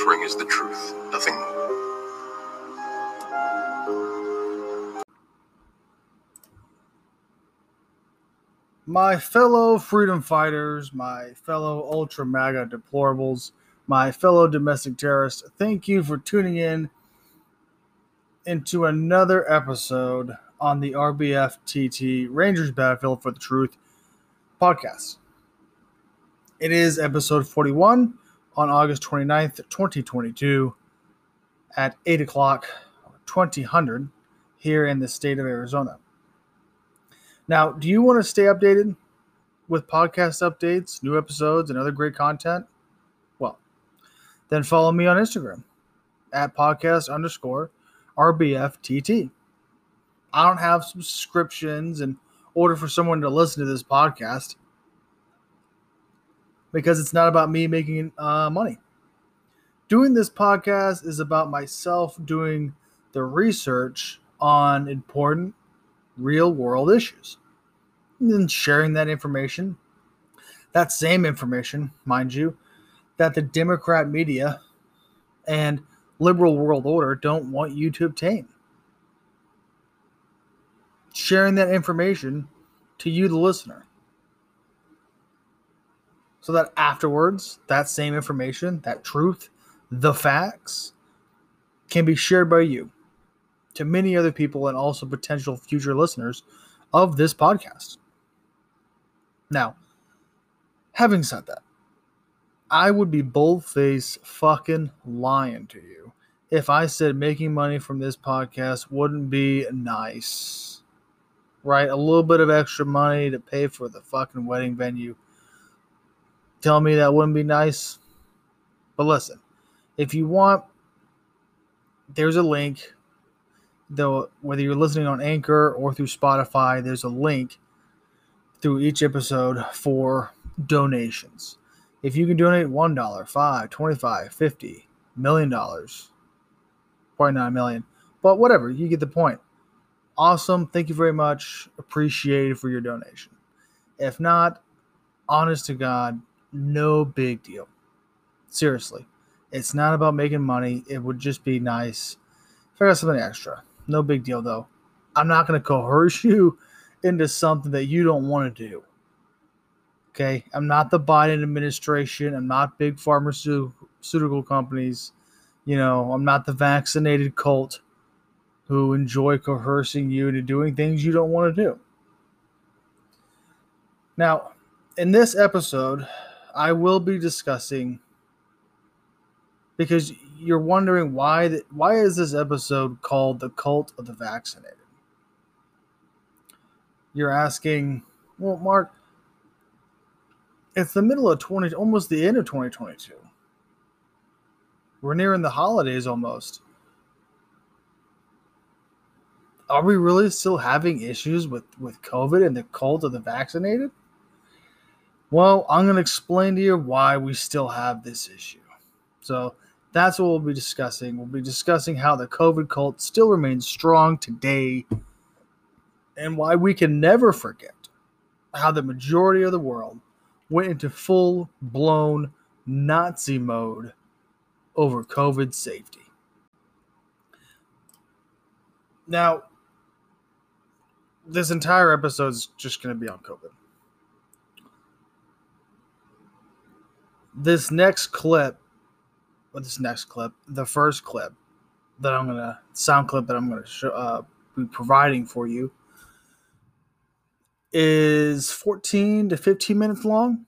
Offering is the truth, nothing more. My fellow freedom fighters, my fellow ultra MAGA deplorables, my fellow domestic terrorists, thank you for tuning in into another episode on the RBFTT Rangers Battlefield for the Truth podcast. It is episode 41 on August 29th, 2022 at 8 o'clock, 2000 here in the state of Arizona. Now, do you want to stay updated with podcast updates, new episodes, and other great content? Well, then follow me on Instagram at podcast underscore RBFTT. I don't have subscriptions in order for someone to listen to this podcast because it's not about me making uh, money. Doing this podcast is about myself doing the research on important real world issues and sharing that information, that same information, mind you, that the Democrat media and liberal world order don't want you to obtain. Sharing that information to you, the listener. So that afterwards, that same information, that truth, the facts, can be shared by you to many other people and also potential future listeners of this podcast. Now, having said that, I would be boldface fucking lying to you if I said making money from this podcast wouldn't be nice. Right? A little bit of extra money to pay for the fucking wedding venue. Tell me that wouldn't be nice. But listen, if you want, there's a link. Though whether you're listening on Anchor or through Spotify, there's a link through each episode for donations. If you can donate $1, 5, 25, 50, million dollars, probably not a million, but whatever, you get the point. Awesome. Thank you very much. Appreciate it for your donation. If not, honest to God, no big deal. Seriously. It's not about making money. It would just be nice if I got something extra. No big deal though. I'm not going to coerce you into something that you don't want to do. Okay, I'm not the Biden administration. I'm not big pharmaceutical companies. You know, I'm not the vaccinated cult who enjoy coercing you into doing things you don't want to do. Now, in this episode, I will be discussing because you're wondering why that why is this episode called the cult of the vaccinated? you're asking, well, Mark, it's the middle of 20, almost the end of 2022. We're nearing the holidays almost. Are we really still having issues with, with COVID and the cult of the vaccinated? Well, I'm going to explain to you why we still have this issue. So that's what we'll be discussing. We'll be discussing how the COVID cult still remains strong today and why we can never forget how the majority of the world went into full blown Nazi mode over COVID safety. Now, this entire episode is just going to be on COVID. This next clip, well, this next clip, the first clip that I'm to, sound clip that I'm to show, uh, be providing for you is 14 to 15 minutes long.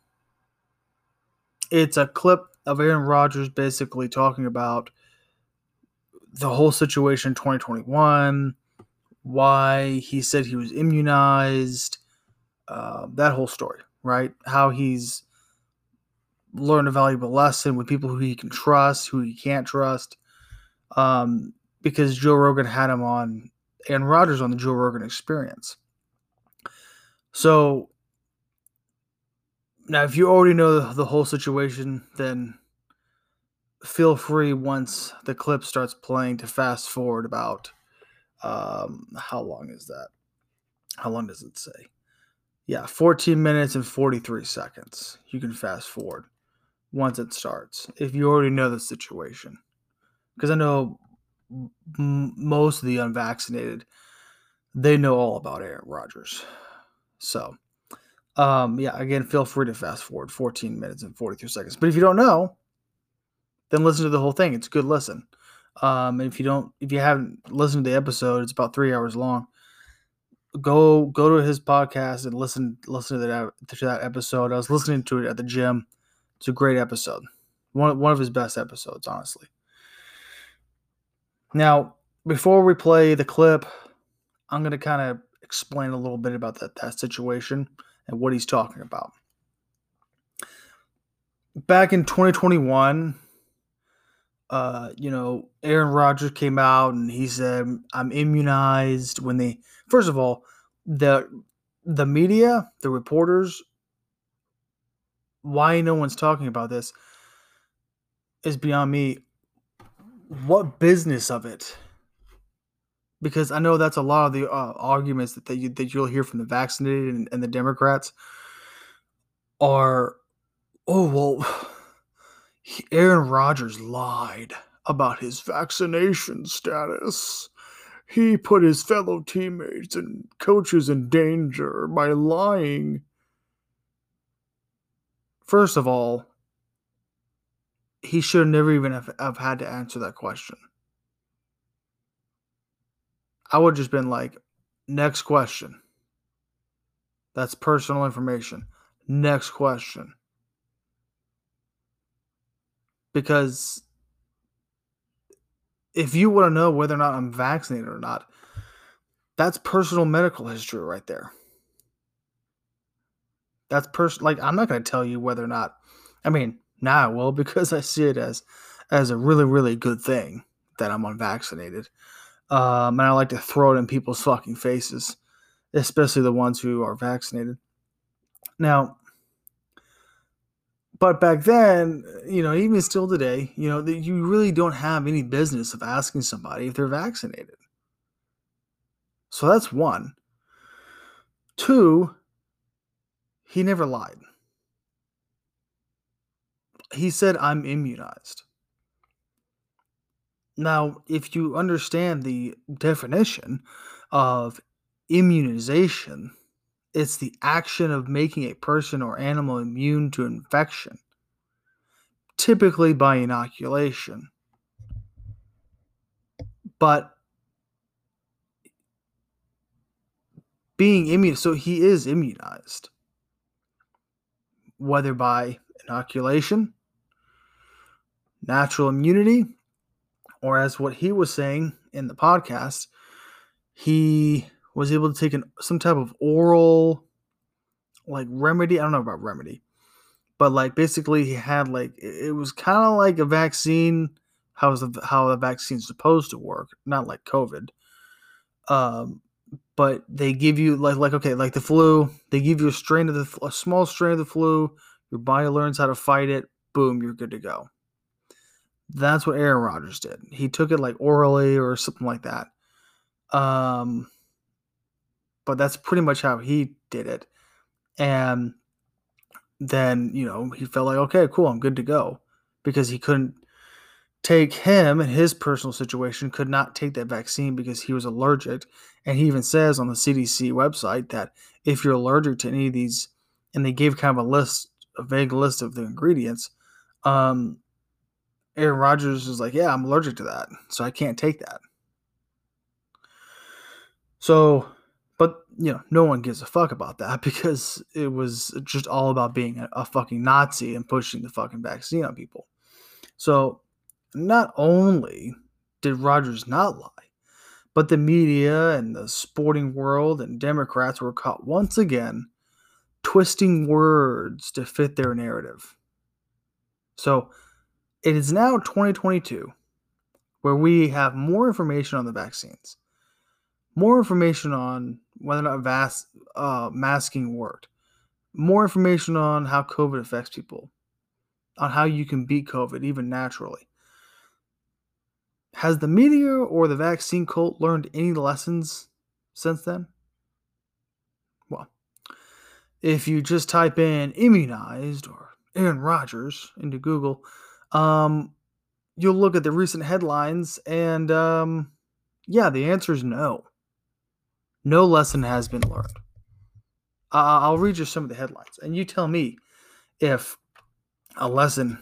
It's a clip of Aaron Rodgers basically talking about the whole situation in 2021, why he said he was immunized, uh, that whole story, right? How he's learn a valuable lesson with people who he can trust, who he can't trust. Um, because Joe Rogan had him on and Rodgers on the Joe Rogan experience. So now, if you already know the, the whole situation, then feel free once the clip starts playing to fast forward about um, how long is that? How long does it say? Yeah, 14 minutes and 43 seconds. You can fast forward once it starts if you already know the situation. Because I know m- most of the unvaccinated, they know all about Aaron Rodgers. So, um, yeah, again, feel free to fast forward 14 minutes and 43 seconds. But if you don't know, then listen to the whole thing. It's a good listen. Um, and if you don't, if you haven't listened to the episode, it's about three hours long. Go go to his podcast and listen listen to that to that episode. I was listening to it at the gym. It's a great episode. One one of his best episodes, honestly. Now, before we play the clip, I'm gonna kind of explain a little bit about that that situation and what he's talking about. Back in 2021, uh, you know, Aaron Rodgers came out and he said, "I'm immunized." When they, first of all, the the media, the reporters, why no one's talking about this is beyond me. What business of it? Because I know that's a lot of the uh, arguments that, that, you, that you'll hear from the vaccinated and, and the Democrats are, oh well Aaron Rodgers lied about his vaccination status. He put his fellow teammates and coaches in danger by lying. First of all, he should never even have, have had to answer that question. I would just been like, next question. That's personal information. Next question because if you want to know whether or not I'm vaccinated or not, that's personal medical history right there. That's person like I'm not going to tell you whether or not. I mean, now I will because I see it as as a really really good thing that I'm unvaccinated, um, and I like to throw it in people's fucking faces, especially the ones who are vaccinated. Now, but back then, you know, even still today, you know, that you really don't have any business of asking somebody if they're vaccinated. So that's one. Two, he never lied. He said, I'm immunized. Now, if you understand the definition of immunization, it's the action of making a person or animal immune to infection, typically by inoculation. But being immune, so he is immunized, whether by inoculation, natural immunity, or as what he was saying in the podcast, he was able to take an, some type of oral like remedy. I don't know about remedy, but like basically he had like it was kind of like a vaccine. How's the how the vaccine's supposed to work, not like COVID. Um, but they give you like like okay, like the flu. They give you a strain of the a small strain of the flu. Your body learns how to fight it. Boom, you're good to go. That's what Aaron Rodgers did. He took it like orally or something like that. Um, but that's pretty much how he did it. And then, you know, he felt like, okay, cool, I'm good to go because he couldn't take him and his personal situation could not take that vaccine because he was allergic. And he even says on the CDC website that if you're allergic to any of these, and they gave kind of a list, a vague list of the ingredients, um, Aaron Rodgers is like, yeah, I'm allergic to that. So I can't take that. So but you know, no one gives a fuck about that because it was just all about being a, a fucking Nazi and pushing the fucking vaccine on people. So not only did Rodgers not lie, but the media and the sporting world and Democrats were caught once again twisting words to fit their narrative. So it is now 2022 where we have more information on the vaccines, more information on whether or not vas- uh, masking worked, more information on how COVID affects people, on how you can beat COVID even naturally. Has the media or the vaccine cult learned any lessons since then? Well, if you just type in immunized or Aaron Rodgers into Google, um, you'll look at the recent headlines and um, yeah, the answer is no. No lesson has been learned. Uh, I'll read you some of the headlines and you tell me if a lesson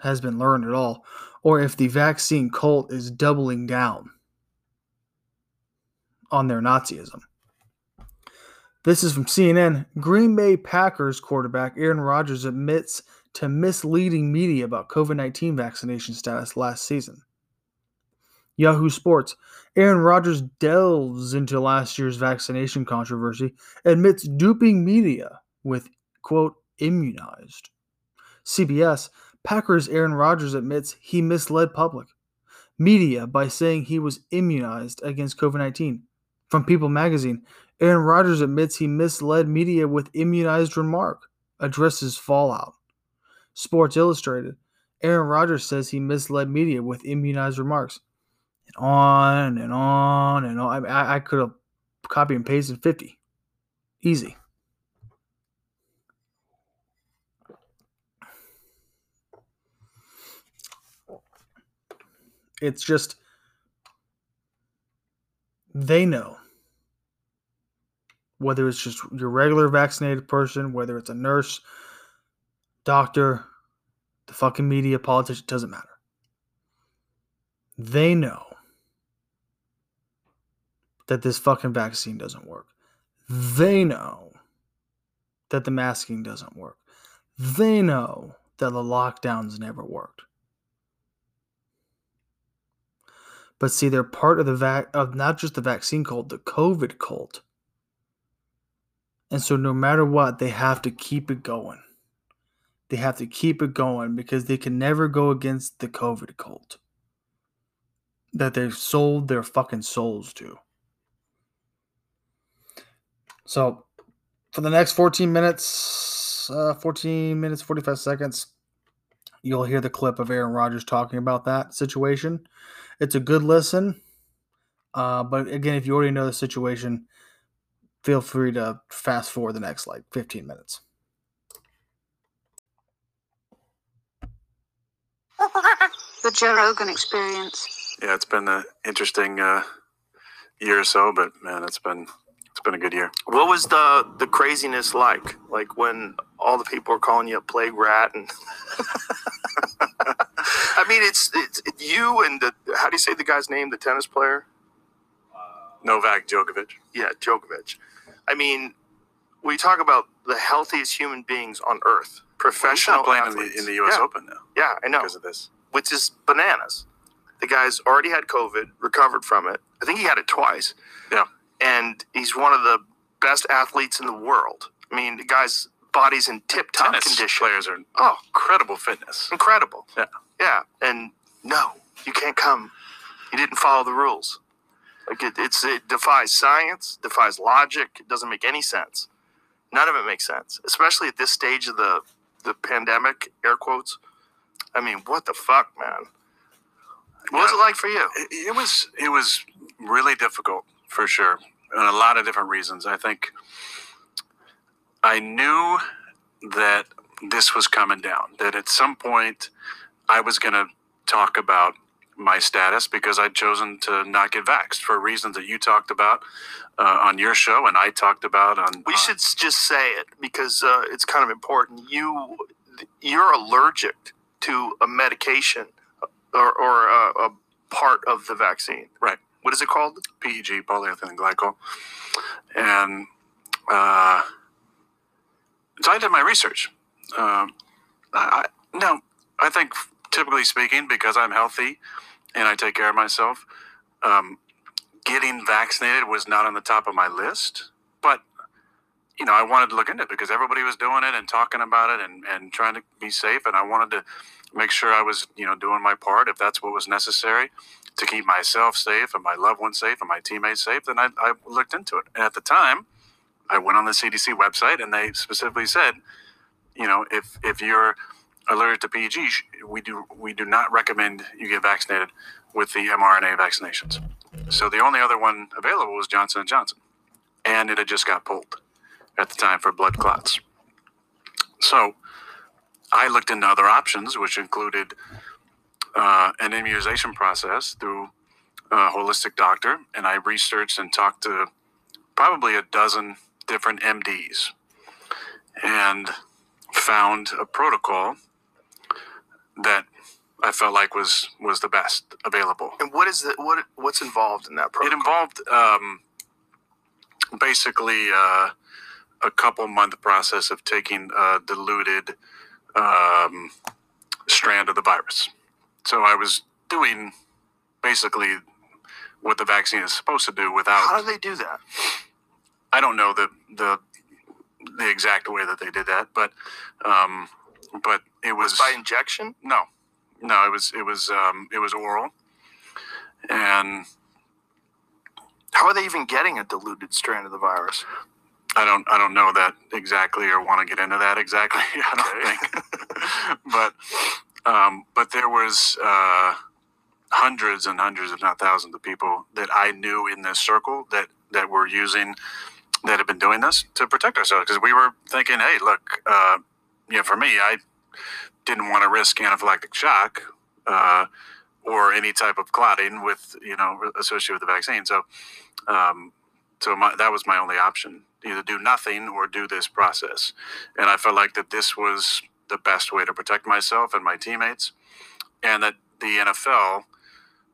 has been learned at all or if the vaccine cult is doubling down on their Nazism. This is from CNN. Green Bay Packers quarterback Aaron Rodgers admits to misleading media about COVID 19 vaccination status last season. Yahoo Sports. Aaron Rodgers delves into last year's vaccination controversy, admits duping media with, quote, immunized. CBS. Packers Aaron Rodgers admits he misled public media by saying he was immunized against COVID 19. From People magazine, Aaron Rodgers admits he misled media with immunized remark, addresses fallout. Sports Illustrated, Aaron Rodgers says he misled media with immunized remarks. And on and on and on. I, I could have copied and pasted 50. Easy. It's just they know whether it's just your regular vaccinated person, whether it's a nurse, doctor, the fucking media, politician, doesn't matter. They know that this fucking vaccine doesn't work. They know that the masking doesn't work. They know that the lockdowns never worked. But see, they're part of the vac of not just the vaccine cult, the COVID cult. And so no matter what, they have to keep it going. They have to keep it going because they can never go against the COVID cult that they've sold their fucking souls to. So, for the next 14 minutes, uh, 14 minutes, 45 seconds, you'll hear the clip of Aaron Rodgers talking about that situation. It's a good listen. Uh, but again, if you already know the situation, feel free to fast forward the next like 15 minutes. The Joe Rogan experience. Yeah, it's been an interesting uh, year or so, but man, it's been it's been a good year. What was the the craziness like? Like when all the people were calling you a plague rat, and I mean, it's it's you and the how do you say the guy's name? The tennis player? Novak Djokovic. Yeah, Djokovic. I mean, we talk about the healthiest human beings on earth, professional playing in the, in the U.S. Yeah, Open now Yeah, I know. because of this. Which is bananas. The guy's already had COVID, recovered from it. I think he had it twice. Yeah. And he's one of the best athletes in the world. I mean, the guy's body's in tip top Tennis condition. players are Oh, incredible fitness. incredible. Yeah. Yeah. And no, you can't come. You didn't follow the rules. Like it, it's it defies science, defies logic. It doesn't make any sense. None of it makes sense, especially at this stage of the the pandemic. Air quotes. I mean, what the fuck, man? What was it like for you? It, it was it was really difficult for sure, and a lot of different reasons. I think I knew that this was coming down. That at some point I was going to talk about my status because I'd chosen to not get vaxxed for reasons that you talked about uh, on your show and I talked about on. We on- should just say it because uh, it's kind of important. You you're allergic to a medication or, or a, a part of the vaccine. Right. What is it called? PEG, polyethylene glycol. And uh, so I did my research. Um, I, now, I think typically speaking, because I'm healthy and I take care of myself, um, getting vaccinated was not on the top of my list. But you know, I wanted to look into it because everybody was doing it and talking about it and, and trying to be safe. And I wanted to make sure I was, you know, doing my part if that's what was necessary to keep myself safe and my loved ones safe and my teammates safe. Then I, I looked into it. And at the time, I went on the CDC website and they specifically said, you know, if if you're allergic to PEG, we do we do not recommend you get vaccinated with the mRNA vaccinations. So the only other one available was Johnson and Johnson, and it had just got pulled at the time for blood clots. So I looked into other options, which included uh, an immunization process through a holistic doctor, and I researched and talked to probably a dozen different MDs and found a protocol that I felt like was was the best available. And what is the what what's involved in that protocol? It involved um, basically uh, a couple month process of taking a diluted um, strand of the virus. So I was doing basically what the vaccine is supposed to do without. How do they do that? I don't know the the the exact way that they did that, but um, but it was By injection? no, no. It was it was um, it was oral, and How are they even getting a diluted strand of the virus? I don't I don't know that exactly or want to get into that exactly. I don't Okay. think, but um, but there was uh, hundreds and hundreds, if not thousands, of people that I knew in this circle that that were using that have been doing this to protect ourselves because we were thinking, hey, look, uh, you know, for me, I didn't want to risk anaphylactic shock. Uh, or any type of clotting with you know associated with the vaccine. So, um, so my, that was my only option: either do nothing or do this process. And I felt like that this was the best way to protect myself and my teammates, and that the NFL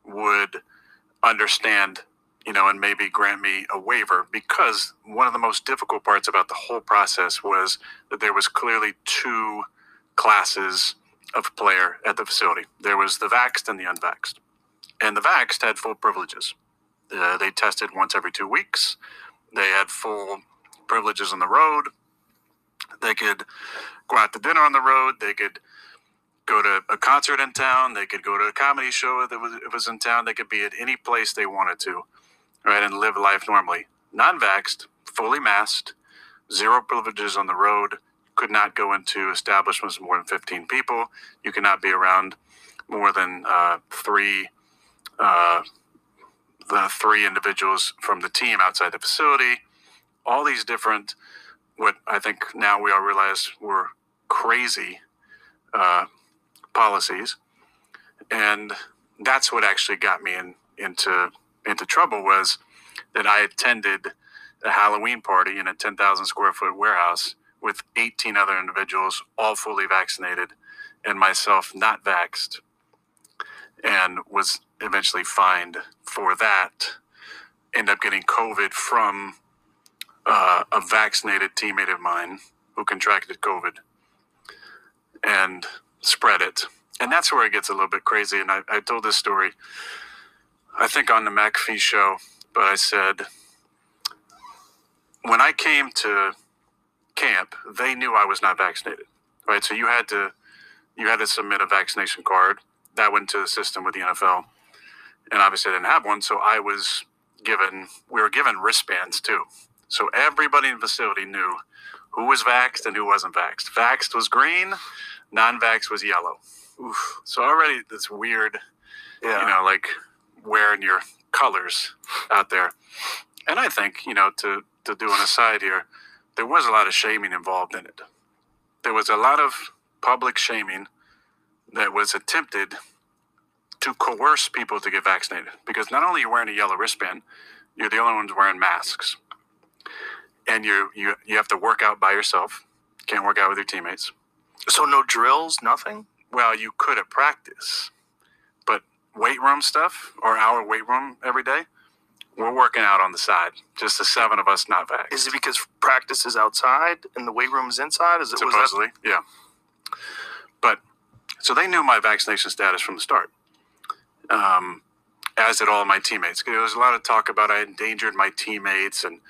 would understand, you know, and maybe grant me a waiver because one of the most difficult parts about the whole process was that there was clearly two classes of player at the facility. There was the vaxxed and the unvaxxed. And the vaxxed had full privileges. Uh, they tested once every two weeks. They had full privileges on the road. They could go out to dinner on the road. They could go to a concert in town. They could go to a comedy show that was, it was in town. They could be at any place they wanted to, right, and live life normally. Non-vaxxed, fully masked, zero privileges on the road. Could not go into establishments more than 15 people. You cannot be around more than uh, three uh, the three individuals from the team outside the facility. All these different, what I think now we all realize were crazy uh, policies, and that's what actually got me in, into into trouble was that I attended a Halloween party in a 10,000 square foot warehouse with 18 other individuals, all fully vaccinated, and myself not vaxxed, and was eventually fined for that. End up getting COVID from uh, a vaccinated teammate of mine who contracted COVID and spread it. And that's where it gets a little bit crazy. And I, I told this story, I think, on the McAfee show, but I said, when I came to camp, they knew I was not vaccinated, right? So you had to you had to submit a vaccination card that went to the system with the NFL, and obviously I didn't have one, so I was given we were given wristbands too, so everybody in the facility knew who was vaxxed and who wasn't vaxxed. Vaxxed was green, non-vaxxed was yellow. Oof. So already this weird, Yeah. you know, like wearing your colors out there. And I think, you know, to to do an aside here, there was a lot of shaming involved in it. There was a lot of public shaming that was attempted to coerce people to get vaccinated because not only are you wearing a yellow wristband, you're the only ones wearing masks. And you you you have to work out by yourself. Can't work out with your teammates. so no drills, nothing. Well, you could at practice, but weight room stuff or our weight room every day, we're working out on the side. Just the seven of us not vaxxed. Is it because practice is outside and the weight room is inside? Is it was that- supposedly, yeah. But so they knew my vaccination status from the start, um, as did all my teammates. There was a lot of talk about I endangered my teammates, and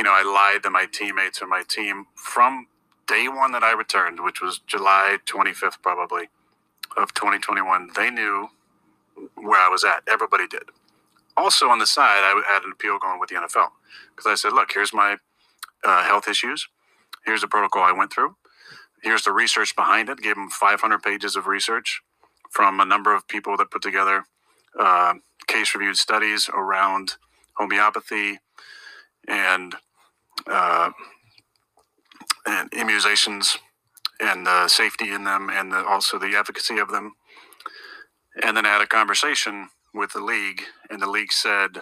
you know, I lied to my teammates and my team from day one that I returned, which was July 25th, probably of 2021. They knew where I was at. Everybody did. Also, on the side, I had an appeal going with the NFL because I said, look, here's my uh, health issues. Here's the protocol I went through. Here's the research behind it. Gave them 500 pages of research from a number of people that put together uh, case reviewed studies around homeopathy and uh, and immunizations and the safety in them and the, also the efficacy of them. And then I had a conversation with the league, and the league said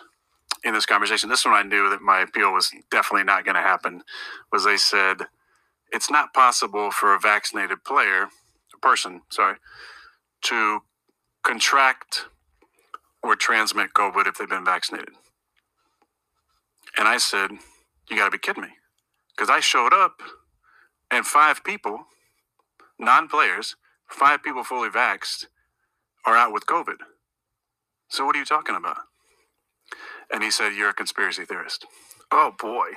in this conversation, this one I knew that my appeal was definitely not going to happen, was they said it's not possible for a vaccinated player, a person, sorry, to contract or transmit COVID if they've been vaccinated. And I said, you got to be kidding me. Because I showed up and five people, non players, five people fully vaxxed, are out with COVID. So what are you talking about? And he said, You're a conspiracy theorist. Oh boy.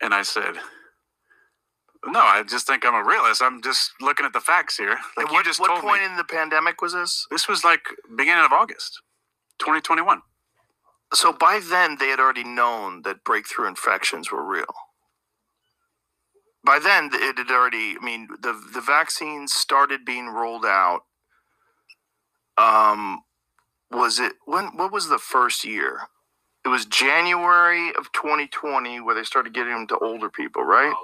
And I said, No, I just think I'm a realist. I'm just looking at the facts here. Like At you what, just what told point me. in the pandemic was this? this was like beginning of August, 2021. So by then they had already known that breakthrough infections were real. By then it had already. I mean, the the vaccines started being rolled out. Um, was it when? What was the first year? It was January of 2020 where they started getting them to older people, right?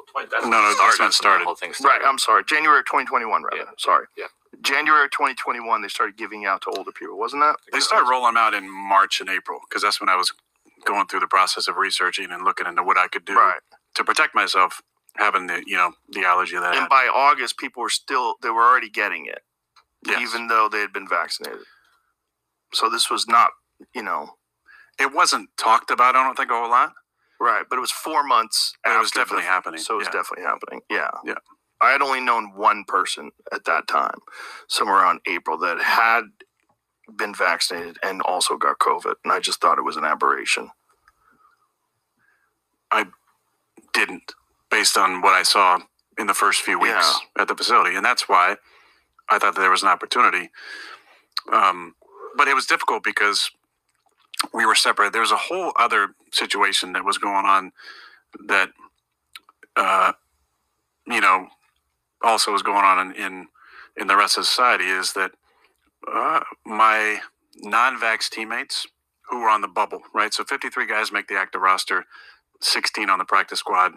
No, no, that's when it started. The whole thing started. Right. I'm sorry. January of 2021, rather. Yeah. Sorry. Yeah. January 2021, they started giving out to older people, wasn't that? They started rolling them out in March and April because that's when I was going through the process of researching and looking into what I could do Right. to protect myself, having the you know the allergy that And by August, people were still they were already getting it, Yes. even though they had been vaccinated. So this was not, you know, it wasn't talked about. I don't think a whole lot. right, but it was four months. It was definitely the- happening. So it was yeah. definitely happening. Yeah. Yeah. I had only known one person at that time, somewhere around April, that had been vaccinated and also got COVID, and I just thought it was an aberration. I didn't, based on what I saw in the first few weeks at the facility, and that's why I thought that there was an opportunity. Um, but it was difficult because we were separate. There was a whole other situation that was going on that, uh, you know, also was going on in, in in the rest of society. Is that uh, my non-vax teammates who were on the bubble, right? So 53 guys make the active roster. 16 on the practice squad.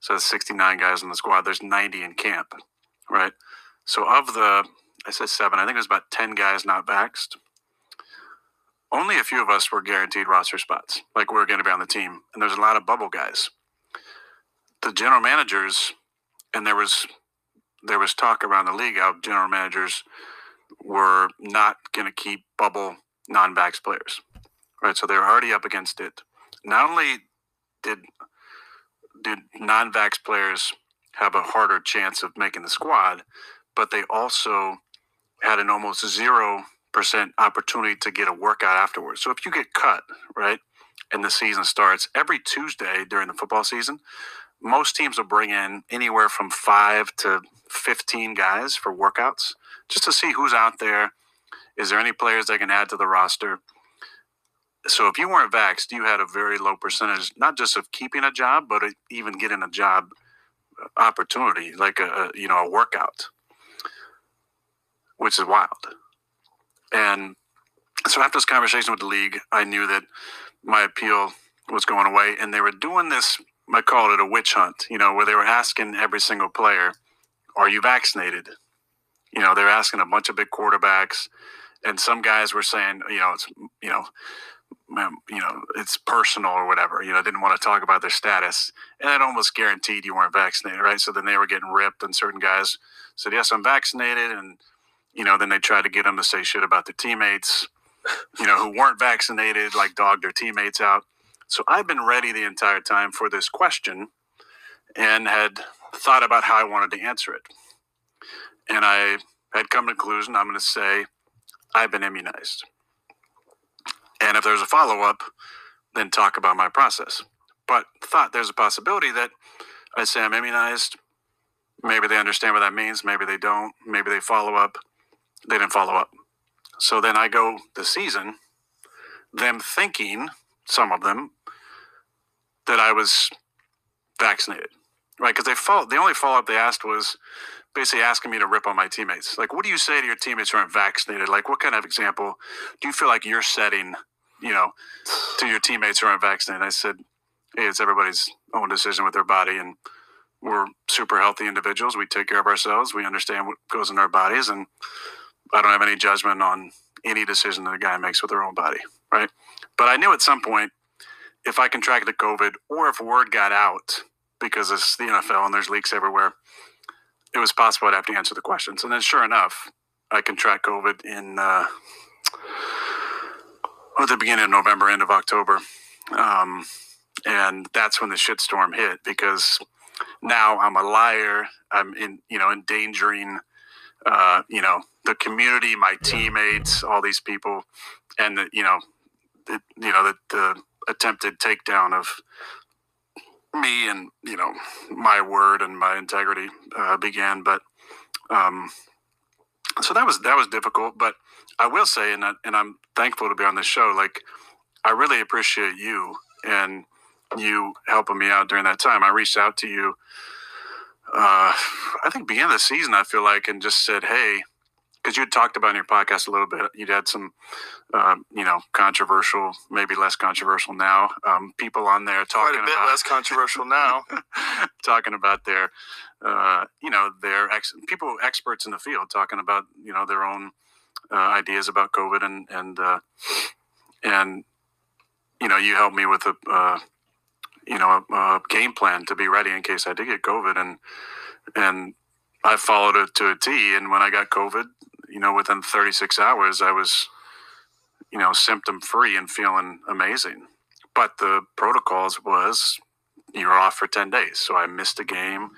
So that's 69 guys on the squad. There's 90 in camp, right? So of the, I said seven, I think it was about 10 guys not vaxxed. Only a few of us were guaranteed roster spots, like we are going to be on the team. And there's a lot of bubble guys. The general managers, and there was there was talk around the league how general managers were not going to keep bubble non-vax players, right? So they were already up against it. Not only did did non-vax players have a harder chance of making the squad, but they also had an almost zero percent opportunity to get a workout afterwards. So if you get cut, right, and the season starts every Tuesday during the football season, most teams will bring in anywhere from five to fifteen guys for workouts just to see who's out there. Is there any players they can add to the roster? so if you weren't vaxxed, you had a very low percentage, not just of keeping a job, but even getting a job opportunity, like a you know a workout, which is wild. And so after this conversation with the league, I knew that my appeal was going away, and they were doing this. I called it a witch hunt, you know, where they were asking every single player, "Are you vaccinated?" You know, they're asking a bunch of big quarterbacks, and some guys were saying, you know, it's you know you know, it's personal or whatever. You know, didn't want to talk about their status, and it almost guaranteed you weren't vaccinated, right? So then they were getting ripped, and certain guys said, "Yes, I'm vaccinated," and you know, then they tried to get them to say shit about their teammates, you know, who weren't vaccinated, like dogged their teammates out. So I've been ready the entire time for this question, and had thought about how I wanted to answer it, and I had come to the conclusion I'm going to say I've been immunized. And if there's a follow up, then talk about my process. but thought there's a possibility that I say I'm immunized. Maybe they understand what that means. Maybe they don't. Maybe they follow up. They didn't follow up. So then I go the season, them thinking, some of them, that I was vaccinated, right? Because they follow, the only follow up they asked was basically asking me to rip on my teammates. Like, what do you say to your teammates who aren't vaccinated? Like, what kind of example do you feel like you're setting, you know, to your teammates who aren't vaccinated? I said, hey, it's everybody's own decision with their body, and we're super healthy individuals. We take care of ourselves. We understand what goes in our bodies, and I don't have any judgment on any decision that a guy makes with their own body, right? But I knew at some point if I contracted COVID or if word got out because it's the NFL and there's leaks everywhere, it was possible I'd have to answer the questions. And then, sure enough, I contract COVID in uh, at the beginning of November, end of October, um, and that's when the shitstorm hit because now I'm a liar. I'm in, you know, endangering, uh, you know, the community, my teammates, all these people, and the, you know, the, you know, the, the attempted takedown of me and you know my word and my integrity uh, began. But um, so that was that was difficult. But I will say, and I, and I'm thankful to be on this show. Like I really appreciate you and you helping me out during that time. I reached out to you. Uh, I think beginning of the season, I feel like, and just said, "Hey, because you had talked about in your podcast a little bit. You'd had some, um, you know, controversial, maybe less controversial now. Um, people on there talking Quite a bit about less controversial now. talking about their, uh, you know, their ex- people experts in the field talking about you know their own uh, ideas about COVID and and uh, and you know you helped me with a uh, you know a, a game plan to be ready in case I did get COVID and and I followed it to a T. And when I got COVID, you know, within 36 hours, I was, you know, symptom free and feeling amazing. But the protocols was you're off for 10 days. So I missed a game.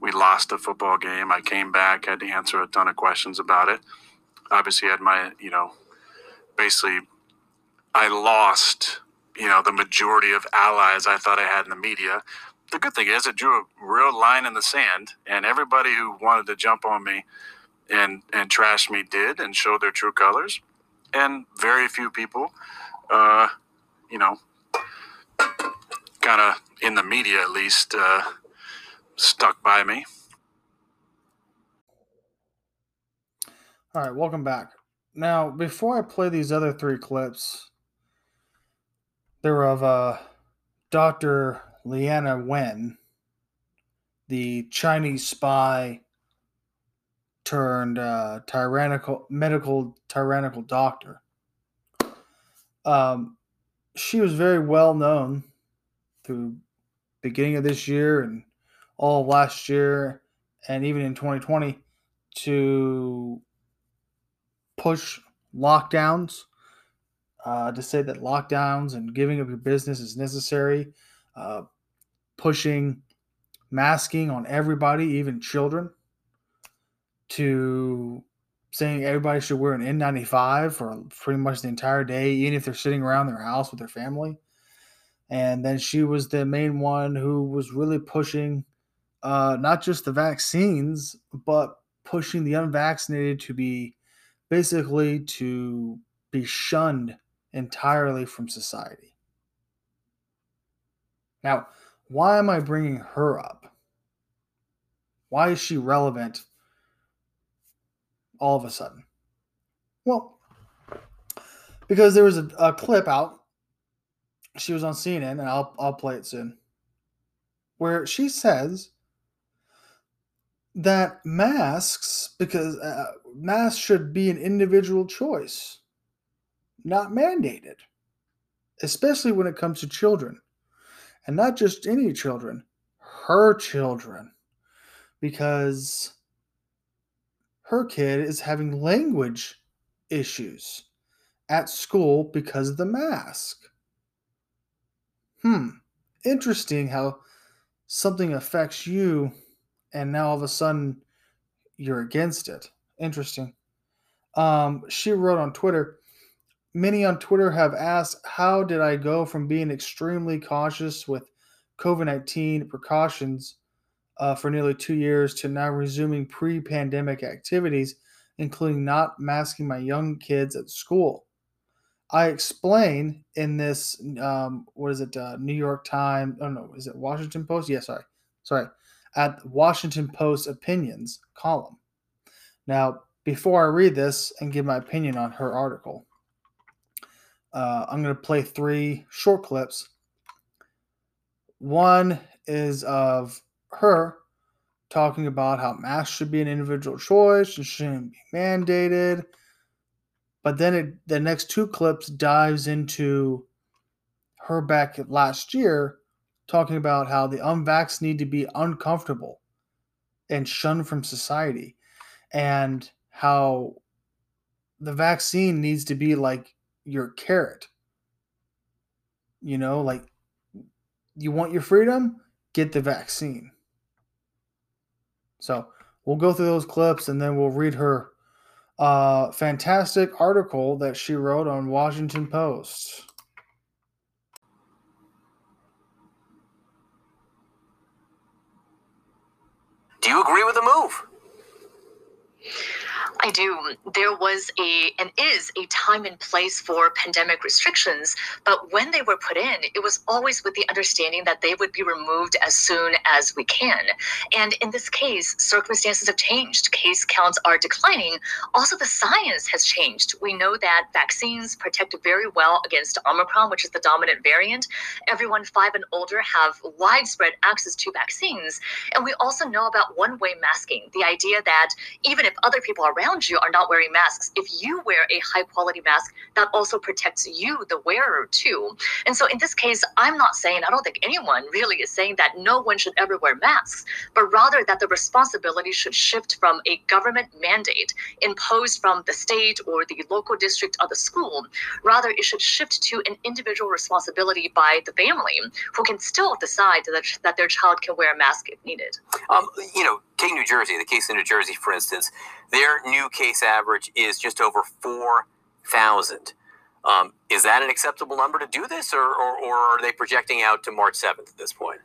We lost a football game. I came back, had to answer a ton of questions about it. Obviously, had my, you know, basically, I lost, you know, the majority of allies I thought I had in the media. The good thing is, it drew a real line in the sand, and everybody who wanted to jump on me and and trash me did and show their true colors, and very few people, uh, you know, kind of in the media at least, uh, stuck by me. All right, welcome back. Now, before I play these other three clips, they're of uh, Dr. Leana Wen, the Chinese spy turned uh, tyrannical medical tyrannical doctor. Um, she was very well known through beginning of this year and all last year, and even in 2020, to push lockdowns. Uh, to say that lockdowns and giving up your business is necessary, uh, pushing masking on everybody, even children to saying everybody should wear an N95 for pretty much the entire day, even if they're sitting around their house with their family. And then she was the main one who was really pushing uh, not just the vaccines, but pushing the unvaccinated to be basically to be shunned entirely from society. Now, why am I bringing her up? Why is she relevant all of a sudden? Well, because there was a, a clip out. She was on CNN, and I'll I'll play it soon. Where she says that masks, because uh, masks should be an individual choice, not mandated, especially when it comes to children, and not just any children, her children, because her kid is having language issues at school because of the mask. Hmm, interesting how something affects you and now all of a sudden you're against it. Interesting. Um, she wrote on Twitter Many on Twitter have asked, How did I go from being extremely cautious with COVID 19 precautions uh, for nearly two years to now resuming pre pandemic activities, including not masking my young kids at school. I explain in this, um, what is it, uh, New York Times? Oh no, is it Washington Post? Yeah, sorry, sorry, at Washington Post opinions column. Now, before I read this and give my opinion on her article, uh, I'm going to play three short clips. One is of her talking about how masks should be an individual choice and shouldn't be mandated. But then it, the next two clips dives into her back last year talking about how the unvaxxed need to be uncomfortable and shunned from society and how the vaccine needs to be like your carrot. You know, like you want your freedom, get the vaccine. So we'll go through those clips and then we'll read her uh, fantastic article that she wrote on Washington Post. Do you agree with the move? I do. There was a and is a time and place for pandemic restrictions, but when they were put in, it was always with the understanding that they would be removed as soon as we can. And in this case, circumstances have changed. Case counts are declining. Also, the science has changed. We know that vaccines protect very well against Omicron, which is the dominant variant. Everyone five and older have widespread access to vaccines. And we also know about one way masking the idea that even if other people around around you are not wearing masks, if you wear a high quality mask, that also protects you, the wearer, too. And so in this case, I'm not saying, I don't think anyone really is saying that no one should ever wear masks, but rather that the responsibility should shift from a government mandate imposed from the state or the local district or the school. Rather, it should shift to an individual responsibility by the family who can still decide that, that their child can wear a mask if needed. Um, you know, take New Jersey, the case in New Jersey, for instance, their new case average is just over 4,000. Um, is that an acceptable number to do this, or, or, or are they projecting out to March 7th at this point?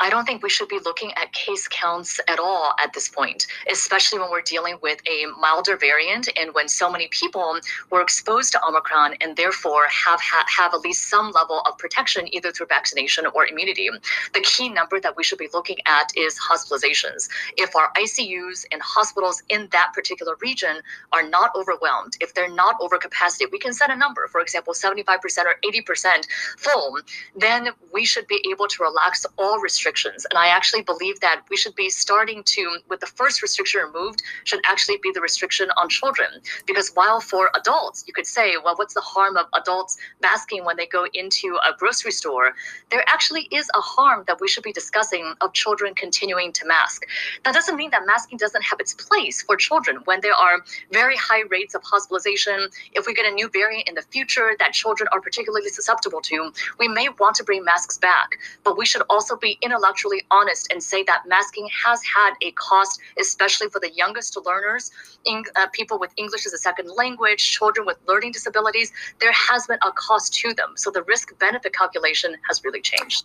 I don't think we should be looking at case counts at all at this point, especially when we're dealing with a milder variant and when so many people were exposed to Omicron and therefore have ha- have at least some level of protection either through vaccination or immunity. The key number that we should be looking at is hospitalizations. If our ICUs and hospitals in that particular region are not overwhelmed, if they're not over capacity, we can set a number, for example, 75% or 80% full, then we should be able to relax all restrictions restrictions. And I actually believe that we should be starting to, with the first restriction removed, should actually be the restriction on children. Because while for adults, you could say, well, what's the harm of adults masking when they go into a grocery store? There actually is a harm that we should be discussing of children continuing to mask. That doesn't mean that masking doesn't have its place for children when there are very high rates of hospitalization. If we get a new variant in the future that children are particularly susceptible to, we may want to bring masks back. But we should also be in intellectually honest and say that masking has had a cost, especially for the youngest learners, in, uh, people with English as a second language, children with learning disabilities. There has been a cost to them. So the risk benefit calculation has really changed.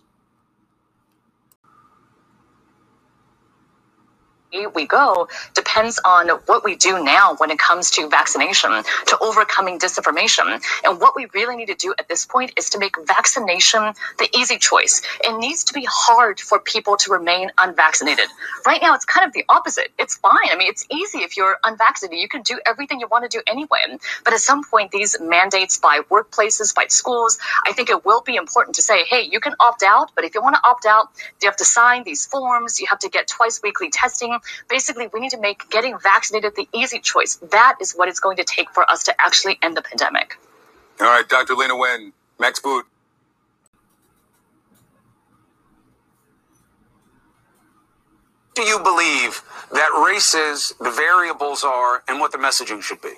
We go depends on what we do now when it comes to vaccination, to overcoming disinformation. And what we really need to do at this point is to make vaccination the easy choice. It needs to be hard for people to remain unvaccinated. Right now, it's kind of the opposite. It's fine. I mean, it's easy if you're unvaccinated. You can do everything you want to do anyway. But at some point, these mandates by workplaces, by schools, I think it will be important to say, hey, you can opt out, but if you want to opt out, you have to sign these forms, you have to get twice weekly testing basically we need to make getting vaccinated the easy choice. That is what it's going to take for us to actually end the pandemic. All right, Dr. Leana Wen, Max Boot. Do you believe that races, the variables are, and what the messaging should be?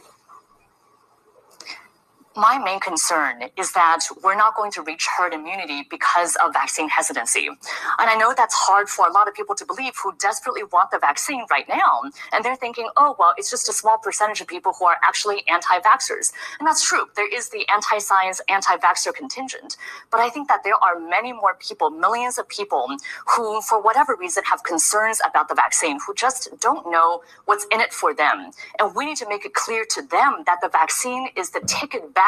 My main concern is that we're not going to reach herd immunity because of vaccine hesitancy. And I know that's hard for a lot of people to believe who desperately want the vaccine right now. And they're thinking, oh, well, it's just a small percentage of people who are actually anti vaxxers. And that's true. There is the anti science, anti vaxxer contingent. But I think that there are many more people, millions of people, who, for whatever reason, have concerns about the vaccine, who just don't know what's in it for them. And we need to make it clear to them that the vaccine is the ticket back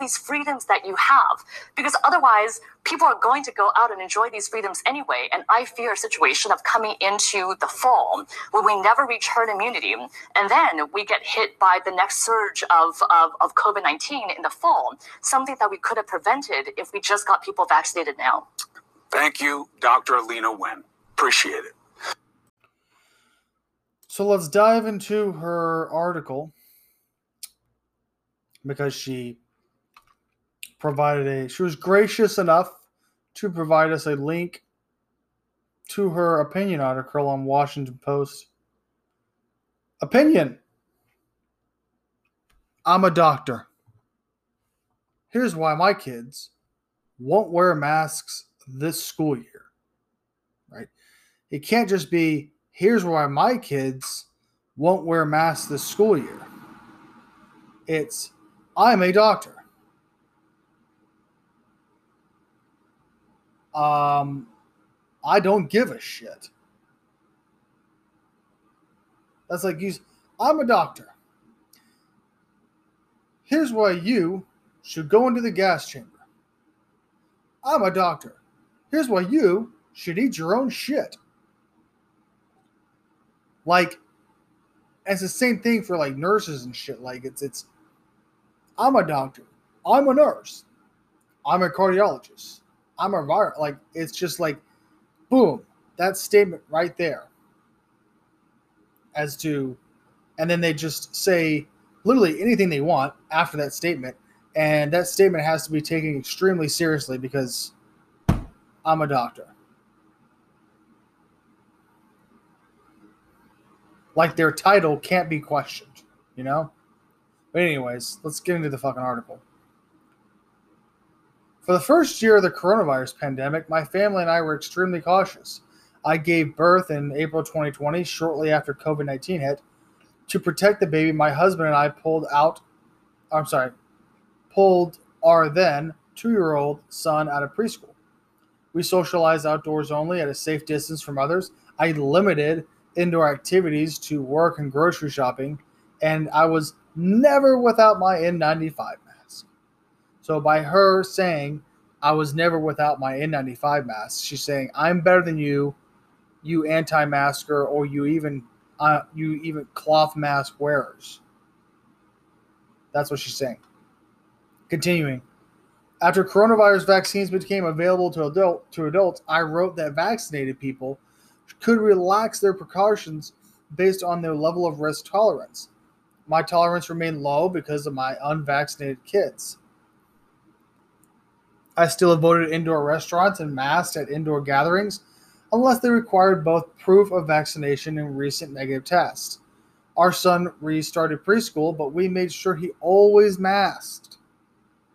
these freedoms that you have. Because otherwise, people are going to go out and enjoy these freedoms anyway. And I fear a situation of coming into the fall where we never reach herd immunity. And then we get hit by the next surge of, of, of COVID 19 in the fall, something that we could have prevented if we just got people vaccinated now. Thank you, Dr. Leana Wen. Appreciate it. So let's dive into her article because she provided a she was gracious enough to provide us a link to her opinion article on Washington Post. Opinion. I'm a doctor. Here's why my kids won't wear masks this school year. Right? It can't just be here's why my kids won't wear masks this school year. It's I'm a doctor. Um, I don't give a shit. That's like you. I'm a doctor. Here's why you should go into the gas chamber. I'm a doctor. Here's why you should eat your own shit. Like, it's the same thing for like nurses and shit. Like, it's it's. I'm a doctor. I'm a nurse. I'm a cardiologist. I'm a. Like it's just like, boom, that statement right there. As to, and then they just say literally anything they want after that statement, and that statement has to be taken extremely seriously because I'm a doctor. Like their title can't be questioned, you know? But, anyways, let's get into the fucking article. For the first year of the coronavirus pandemic, my family and I were extremely cautious. I gave birth in April 2020, shortly after COVID 19 hit. To protect the baby, my husband and I pulled out, I'm sorry, pulled our then two year old son out of preschool. We socialized outdoors only at a safe distance from others. I limited indoor activities to work and grocery shopping, and I was never without my N95 so by her saying, I was never without my N95 mask, she's saying, I'm better than you, you anti-masker, or you even uh, you even cloth mask wearers. That's what she's saying. Continuing. After coronavirus vaccines became available to adult to adults, I wrote that vaccinated people could relax their precautions based on their level of risk tolerance. My tolerance remained low because of my unvaccinated kids. I still avoided indoor restaurants and masks at indoor gatherings unless they required both proof of vaccination and recent negative tests. Our son restarted preschool, but we made sure he always masked.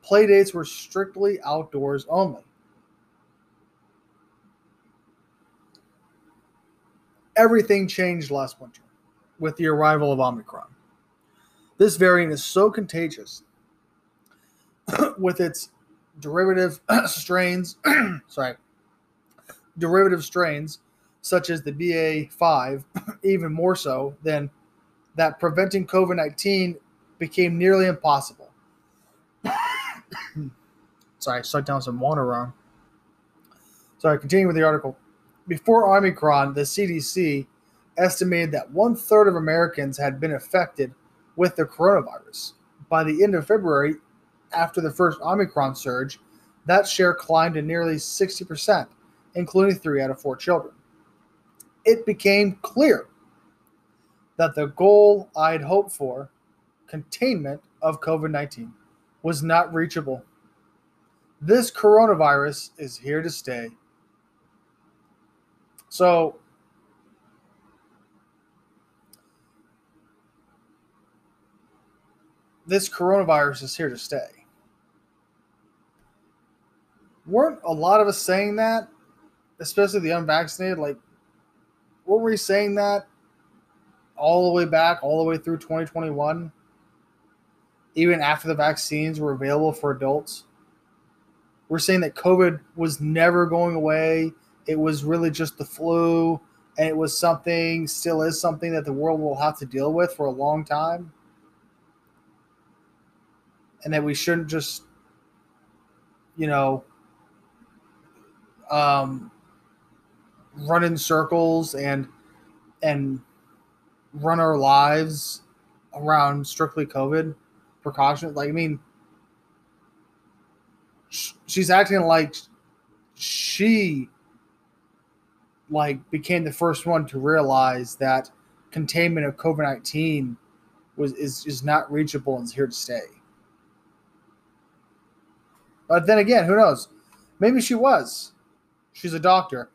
Playdates were strictly outdoors only. Everything changed last winter with the arrival of Omicron. This variant is so contagious with its derivative strains, sorry, derivative strains such as the BA5, even more so than that preventing COVID 19 became nearly impossible. sorry, I sucked down some water wrong. Sorry, continuing with the article. Before Omicron, the CDC estimated that one third of Americans had been affected with the coronavirus. By the end of February, after the first Omicron surge, that share climbed to nearly 60%, including three out of four children. It became clear that the goal I'd hoped for, containment of COVID 19, was not reachable. This coronavirus is here to stay. So, this coronavirus is here to stay. Weren't a lot of us saying that, especially the unvaccinated? Like, weren't we saying that all the way back, all the way through 2021? Even after the vaccines were available for adults? We're saying that COVID was never going away. It was really just the flu, and it was something, still is something that the world will have to deal with for a long time and that we shouldn't just, you know, um, run in circles and and run our lives around strictly COVID precautions. Like, I mean, sh- she's acting like she like became the first one to realize that containment of COVID nineteen was is is not reachable and is here to stay. But then again, who knows? Maybe she was. She's a doctor.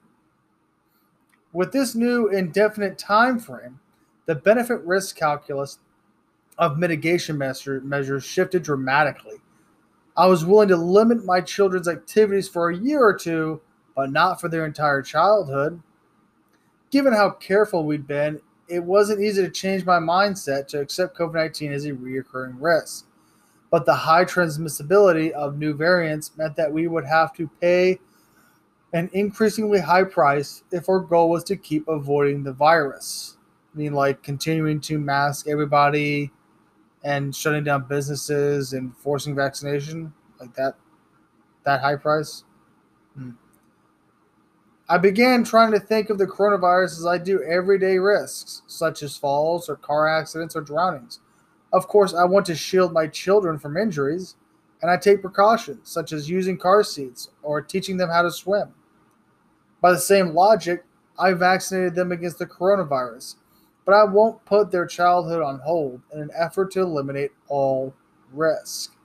With this new indefinite time frame, the benefit risk calculus of mitigation measure, measures shifted dramatically. I was willing to limit my children's activities for a year or two, but not for their entire childhood. Given how careful we'd been, it wasn't easy to change my mindset to accept COVID 19 as a reoccurring risk but the high transmissibility of new variants meant that we would have to pay an increasingly high price if our goal was to keep avoiding the virus. I mean, like continuing to mask everybody and shutting down businesses and forcing vaccination, like that, that high price. Hmm. I began trying to think of the coronavirus as I do everyday risks, such as falls or car accidents or drownings of course, I want to shield my children from injuries, and I take precautions, such as using car seats or teaching them how to swim. By the same logic, I vaccinated them against the coronavirus, but I won't put their childhood on hold in an effort to eliminate all risk.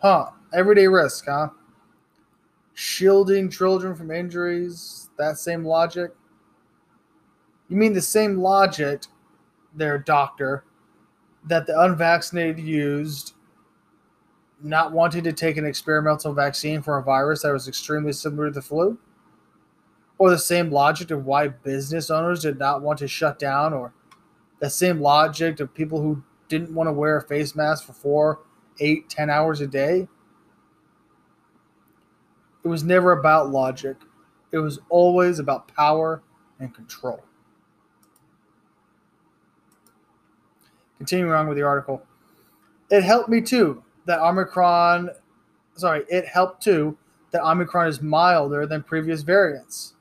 Huh, everyday risk, huh? Shielding children from injuries, that same logic. You mean the same logic their doctor, that the unvaccinated used not wanting to take an experimental vaccine for a virus that was extremely similar to the flu? Or the same logic of why business owners did not want to shut down, or the same logic of people who didn't want to wear a face mask for four, eight, ten hours a day? It was never about logic. It was always about power and control. Continuing on with the article, it helped me too that Omicron, sorry, it helped too that Omicron is milder than previous variants.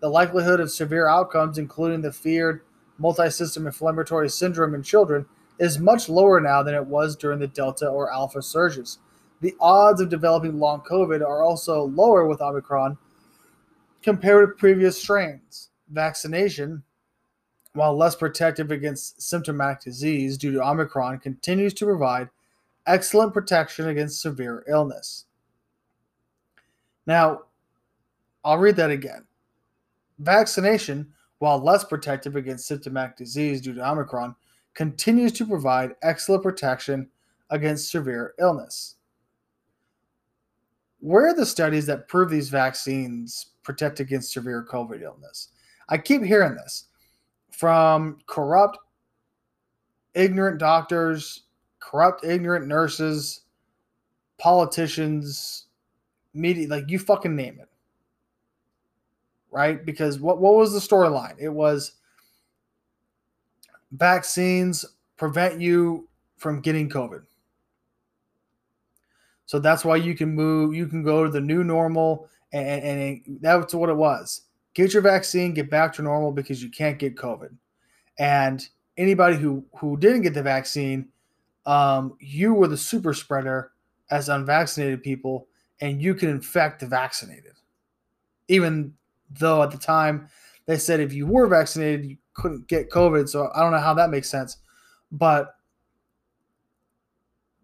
The likelihood of severe outcomes, including the feared multisystem inflammatory syndrome in children, is much lower now than it was during the Delta or Alpha surges. The odds of developing long COVID are also lower with Omicron compared to previous strains. Vaccination while less protective against symptomatic disease due to Omicron, continues to provide excellent protection against severe illness. Now, I'll read that again. Vaccination, while less protective against symptomatic disease due to Omicron, continues to provide excellent protection against severe illness. Where are the studies that prove these vaccines protect against severe COVID illness? I keep hearing this from corrupt, ignorant doctors, corrupt, ignorant nurses, politicians, media, like you fucking name it. Right? Because what, what was the storyline? It was vaccines prevent you from getting COVID. So that's why you can move, you can go to the new normal, and, and that's what it was get your vaccine, get back to normal because you can't get COVID. And anybody who who didn't get the vaccine, um, you were the super spreader as unvaccinated people, and you could infect the vaccinated. Even though at the time they said if you were vaccinated, you couldn't get COVID. So I don't know how that makes sense. But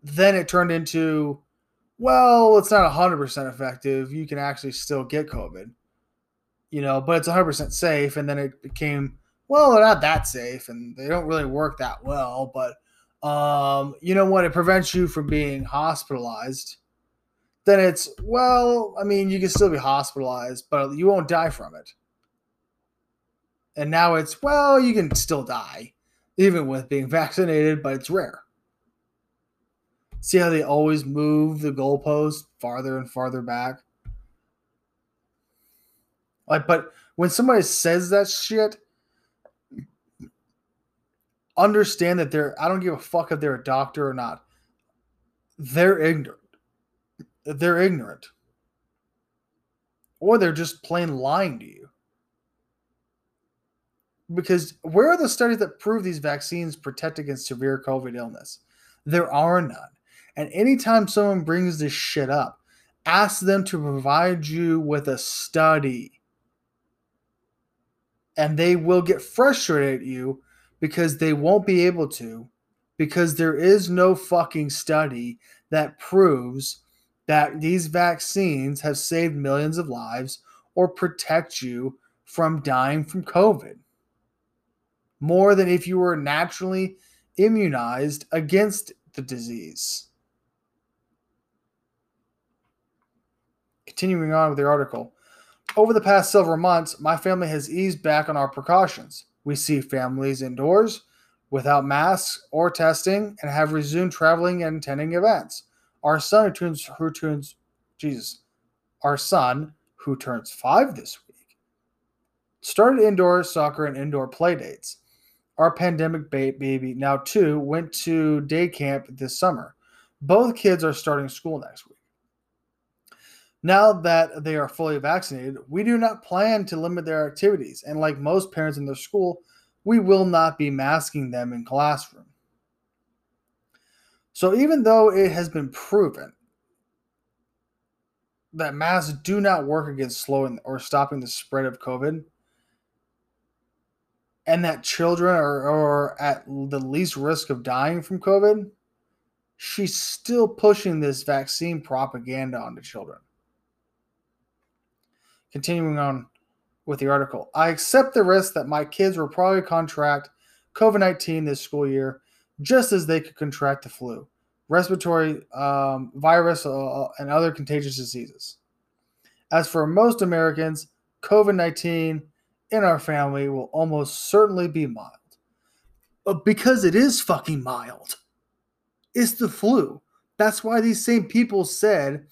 then it turned into, well, it's not 100% effective. You can actually still get COVID, you know, but it's 100% safe. And then it became, well, they're not that safe and they don't really work that well. But um, you know what? It prevents you from being hospitalized. Then it's, well, I mean, you can still be hospitalized, but you won't die from it. And now it's, well, you can still die, even with being vaccinated, but it's rare. See how they always move the goalpost farther and farther back? Like, but when somebody says that shit, understand that they're, I don't give a fuck if they're a doctor or not. They're ignorant. They're ignorant. Or they're just plain lying to you because where are the studies that prove these vaccines protect against severe COVID illness? There are none. And anytime someone brings this shit up, ask them to provide you with a study. And they will get frustrated at you because they won't be able to, because there is no fucking study that proves that these vaccines have saved millions of lives or protect you from dying from COVID more than if you were naturally immunized against the disease. Continuing on with the article. Over the past several months, my family has eased back on our precautions. We see families indoors without masks or testing and have resumed traveling and attending events. Our son who turns who turns Jesus. Our son, who turns five this week, started indoor soccer and indoor play dates. Our pandemic ba- baby, now two, went to day camp this summer. Both kids are starting school next week. Now that they are fully vaccinated, we do not plan to limit their activities, and like most parents in their school, we will not be masking them in classroom. So even though it has been proven that masks do not work against slowing or stopping the spread of COVID, and that children are, are at the least risk of dying from COVID, she's still pushing this vaccine propaganda onto children. Continuing on with the article, I accept the risk that my kids will probably contract COVID 19 this school year, just as they could contract the flu, respiratory um, virus, uh, and other contagious diseases. As for most Americans, COVID 19 in our family will almost certainly be mild. But because it is fucking mild, it's the flu. That's why these same people said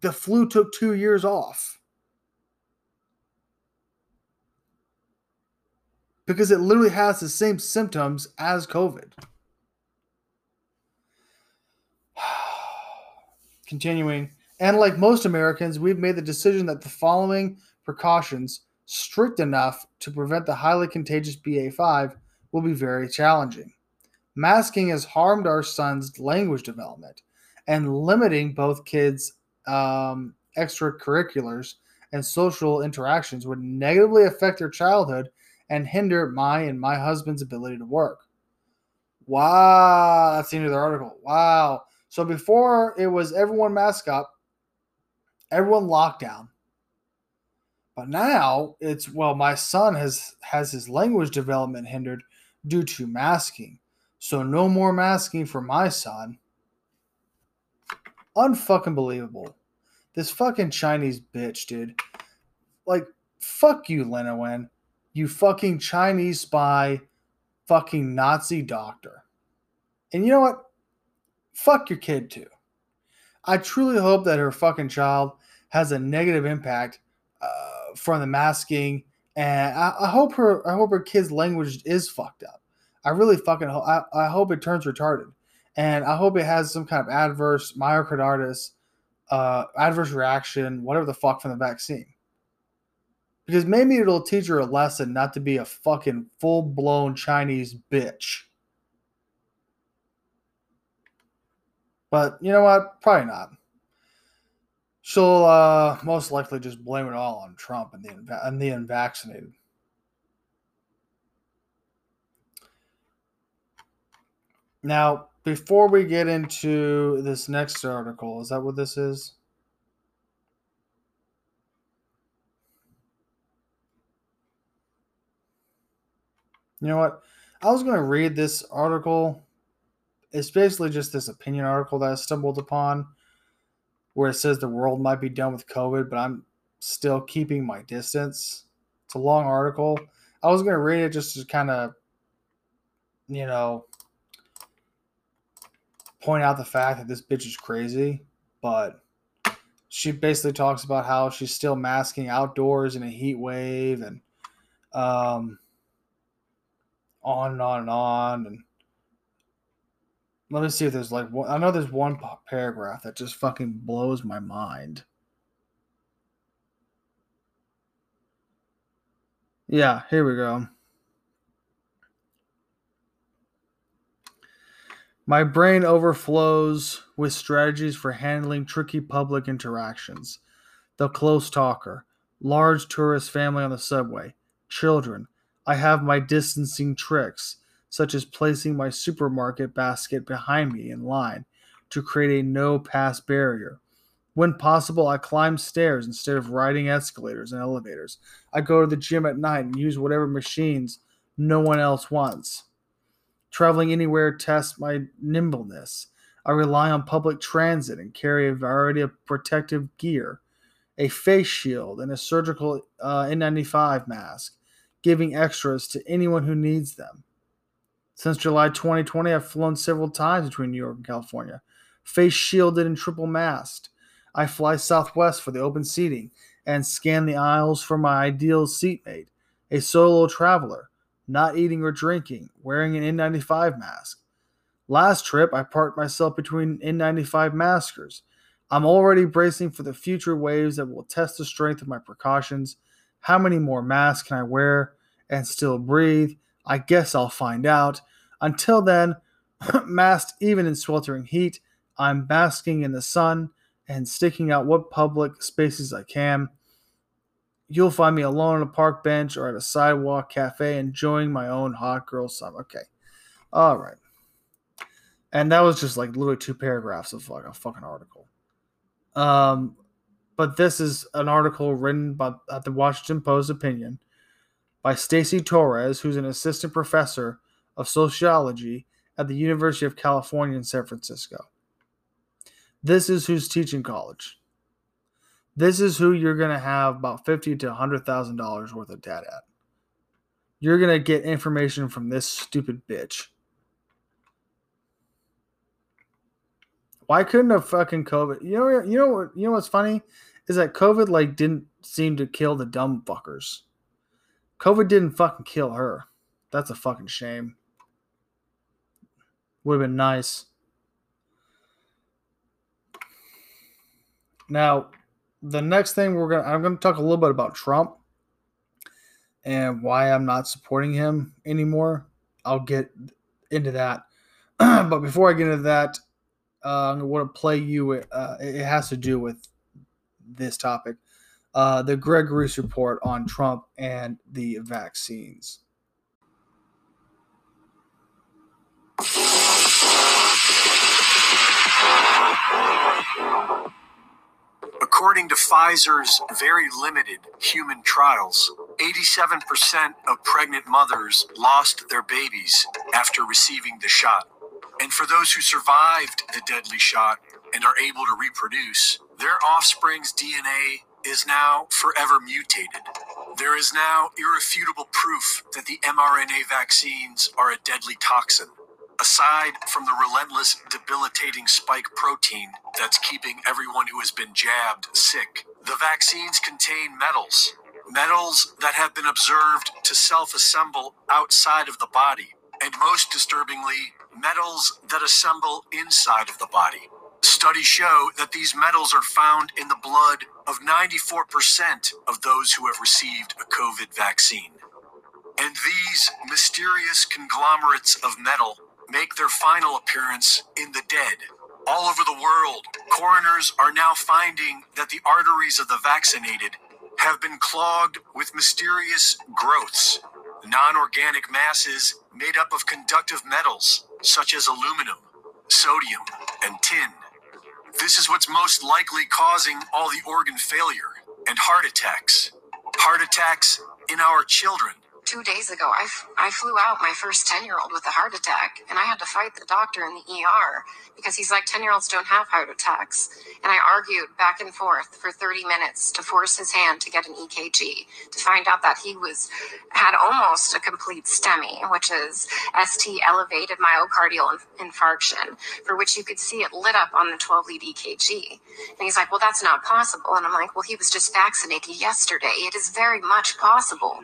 the flu took two years off. Because it literally has the same symptoms as COVID. Continuing, and like most Americans, we've made the decision that the following precautions strict enough to prevent the highly contagious BA5 will be very challenging. Masking has harmed our son's language development, and limiting both kids' um, extracurriculars and social interactions would negatively affect their childhood and hinder my and my husband's ability to work. Wow, that's the end of the article. Wow. So before it was everyone mask up, everyone lockdown, but now it's well, my son has has his language development hindered due to masking. So no more masking for my son. Unfucking believable. This fucking Chinese bitch, dude. Like, fuck you, Leana Wen. You fucking Chinese spy, fucking Nazi doctor. And you know what? Fuck your kid too. I truly hope that her fucking child has a negative impact uh, from the masking, and I, I, hope her I hope her kid's language is fucked up. I really fucking hope I, I hope it turns retarded, and I hope it has some kind of adverse myocarditis, uh, adverse reaction, whatever the fuck from the vaccine. Because maybe it'll teach her a lesson not to be a fucking full blown Chinese bitch. But you know what? Probably not. She'll uh, most likely just blame it all on Trump and the and the unvaccinated. Now, before we get into this next article, is that what this is? You know what? I was going to read this article. It's basically just this opinion article that I stumbled upon where it says the world might be done with COVID, but I'm still keeping my distance. It's a long article. I was going to read it just to kind of, you know, point out the fact that this bitch is crazy, but she basically talks about how she's still masking outdoors in a heat wave and um, on and on and on. And let me see if there's like one. I know there's one paragraph that just fucking blows my mind. Yeah, here we go. My brain overflows with strategies for handling tricky public interactions. The close talker, large tourist family on the subway, children. I have my distancing tricks, such as placing my supermarket basket behind me in line to create a no pass barrier. When possible, I climb stairs instead of riding escalators and elevators. I go to the gym at night and use whatever machines no one else wants. Traveling anywhere tests my nimbleness. I rely on public transit and carry a variety of protective gear, a face shield, and a surgical uh, N95 mask, giving extras to anyone who needs them. Since July 2020, I've flown several times between New York and California, face shielded and triple masked. I fly Southwest for the open seating and scan the aisles for my ideal seatmate, a solo traveler, not eating or drinking, wearing an N95 mask. Last trip, I parked myself between N95 maskers. I'm already bracing for the future waves that will test the strength of my precautions. How many more masks can I wear and still breathe? I guess I'll find out. Until then, masked even in sweltering heat, I'm basking in the sun and sticking out what public spaces I can. You'll find me alone on a park bench or at a sidewalk cafe enjoying my own hot girl summer. Okay. All right. And that was just like literally two paragraphs of like a fucking article. Um, but this is an article written by at the Washington Post opinion by Stacy Torres, who's an assistant professor of sociology at the University of California in San Francisco. This is who's teaching college. This is who you're going to have about fifty to hundred thousand dollars worth of debt at. You're going to get information from this stupid bitch. Why couldn't a fucking COVID? You know, you know what? You know what's funny is that COVID like didn't seem to kill the dumb fuckers. COVID didn't fucking kill her. That's a fucking shame. Would have been nice. Now, the next thing we're gonna I'm gonna talk a little bit about Trump and why I'm not supporting him anymore. I'll get into that. but before I get into that, uh, I want to play you. Uh, it has to do with this topic. Uh, the Greg Reese report on Trump and the vaccines. According to Pfizer's very limited human trials, 87% of pregnant mothers lost their babies after receiving the shot. And for those who survived the deadly shot and are able to reproduce, their offspring's DNA is now forever mutated. There is now irrefutable proof that the mRNA vaccines are a deadly toxin. Aside from the relentless, debilitating spike protein that's keeping everyone who has been jabbed sick, the vaccines contain metals. Metals that have been observed to self assemble outside of the body. And most disturbingly, metals that assemble inside of the body. Studies show that these metals are found in the blood of 94% of those who have received a COVID vaccine. And these mysterious conglomerates of metal make their final appearance in the dead. All over the world, coroners are now finding that the arteries of the vaccinated have been clogged with mysterious growths, non organic masses made up of conductive metals such as aluminum, sodium, and tin. This is what's most likely causing all the organ failure and heart attacks. Heart attacks in our children. Two days ago, I, f- I flew out my first 10 year old with a heart attack, and I had to fight the doctor in the ER because he's like, 10 year olds don't have heart attacks. And I argued back and forth for 30 minutes to force his hand to get an EKG to find out that he was had almost a complete STEMI, which is ST elevated myocardial in- infarction, for which you could see it lit up on the 12 lead EKG. And he's like, Well, that's not possible. And I'm like, Well, he was just vaccinated yesterday. It is very much possible.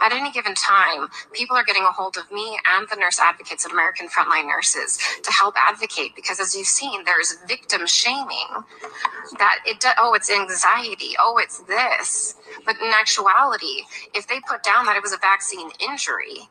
At any given time, people are getting a hold of me and the nurse advocates at American Frontline Nurses to help advocate because, as you've seen, there's victim shaming that it, oh, it's anxiety, oh, it's this. But in actuality, if they put down that it was a vaccine injury,